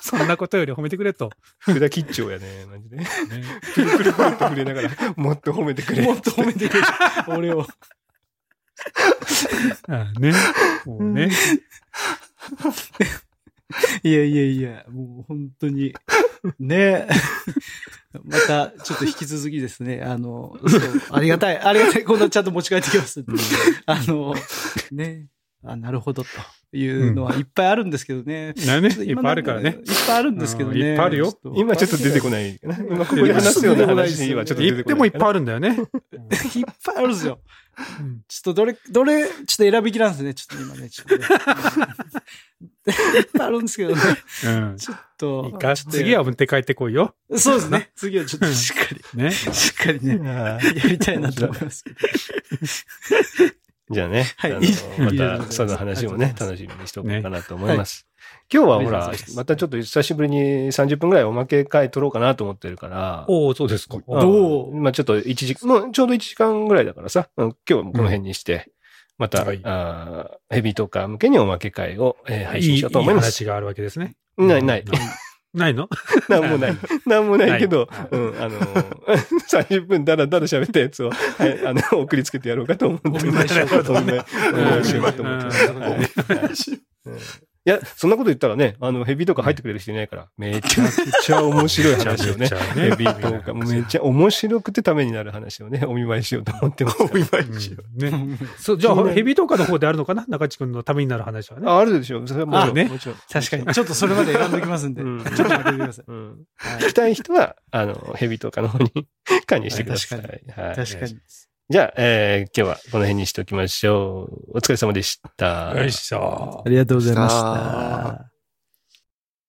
B: そんなことより褒めてくれと。
A: 福田吉兆やね、マジで。
B: ね
A: プルプルプルって触れながら、もっと褒めてくれ。
C: もっと褒めてくれ。俺を。
B: あね。もうね。
C: いやいやいや、もう本当に。ねまた、ちょっと引き続きですね。あの、ありがたい。ありがたい。今度ちゃんと持ち帰ってきますんで。あの、ね。あ、なるほど、というのはいっぱいあるんですけどね。
B: なね。
C: ちょと今
B: いっぱいあるからね。
C: いっぱいあるんですけどね。
B: うんいっぱいあるよ
A: 今ちょっと出てこない。今ここで話すような話はちょっと出てこない。
B: 言ってもいっぱいあるんだよね。
C: いっぱいあるんですよ。
B: うん
C: ちょっとどれ、どれ、ちょっと選びきらんですね。ちょっと今ね、ちょっとね。あるんですけどね。
B: うん。
C: ちょっと。
B: いいか次は持って帰ってこいよ。
C: そうですね。次はちょっとしっかり、
B: ね。
C: しっかりね、やりたいなと思いますけど。
A: じゃあね、
C: はい
A: またその話もね、楽しみにしておこうかなと思います。今日はほら
C: ま、
A: たちょっと久しぶりに30分ぐらいおまけ会取ろうかなと思ってるから、
B: おおそうですか。
A: うん
C: どう？
A: まあちょっと1時、もうちょうど1時間ぐらいだからさ、うん今日はもうこの辺にして、また、
B: はい。
A: あーヘビートーカー向けにおまけ会を、えー配
B: いい
A: 信しようと思います。
B: 話があるわけですね。
A: ない、ない。
B: ないの？
A: なんもない。なんもないけど
B: はい、
A: うん、あのー、30分だらだら喋ったやつを、はい、あの、送りつけてやろうかと思って。る。
C: お見舞いしようかと
A: お見舞いお見舞いしようかと思っていや、そんなこと言ったらね、あの、ヘビーとか入ってくれる人いないから、めちゃくちゃ面白い話をねヘビーとか、めっちゃ面白くてためになる話をね、お見舞いしようと思ってます。お見舞いしよう。
B: ね。そう、じゃあ、ヘビートーカーの方であるのかな？中地君のためになる話はね。
A: あ、あるでしょ。それはもちろん。
B: あね
A: もちろん。
C: 確かに。ちょっとそれまで選んでおきますんで。
A: うん
C: ちょっと待っててください。
A: うん。
C: はい
A: 聞きたい人は、あの、ヘビーとかの方に 加入してください。
C: はい
A: はい。
C: 確かに。
A: じゃあ、えー今日はこの辺にしておきましょう。お疲れ様でした。
B: よいしょ
C: あ。りがとうございました。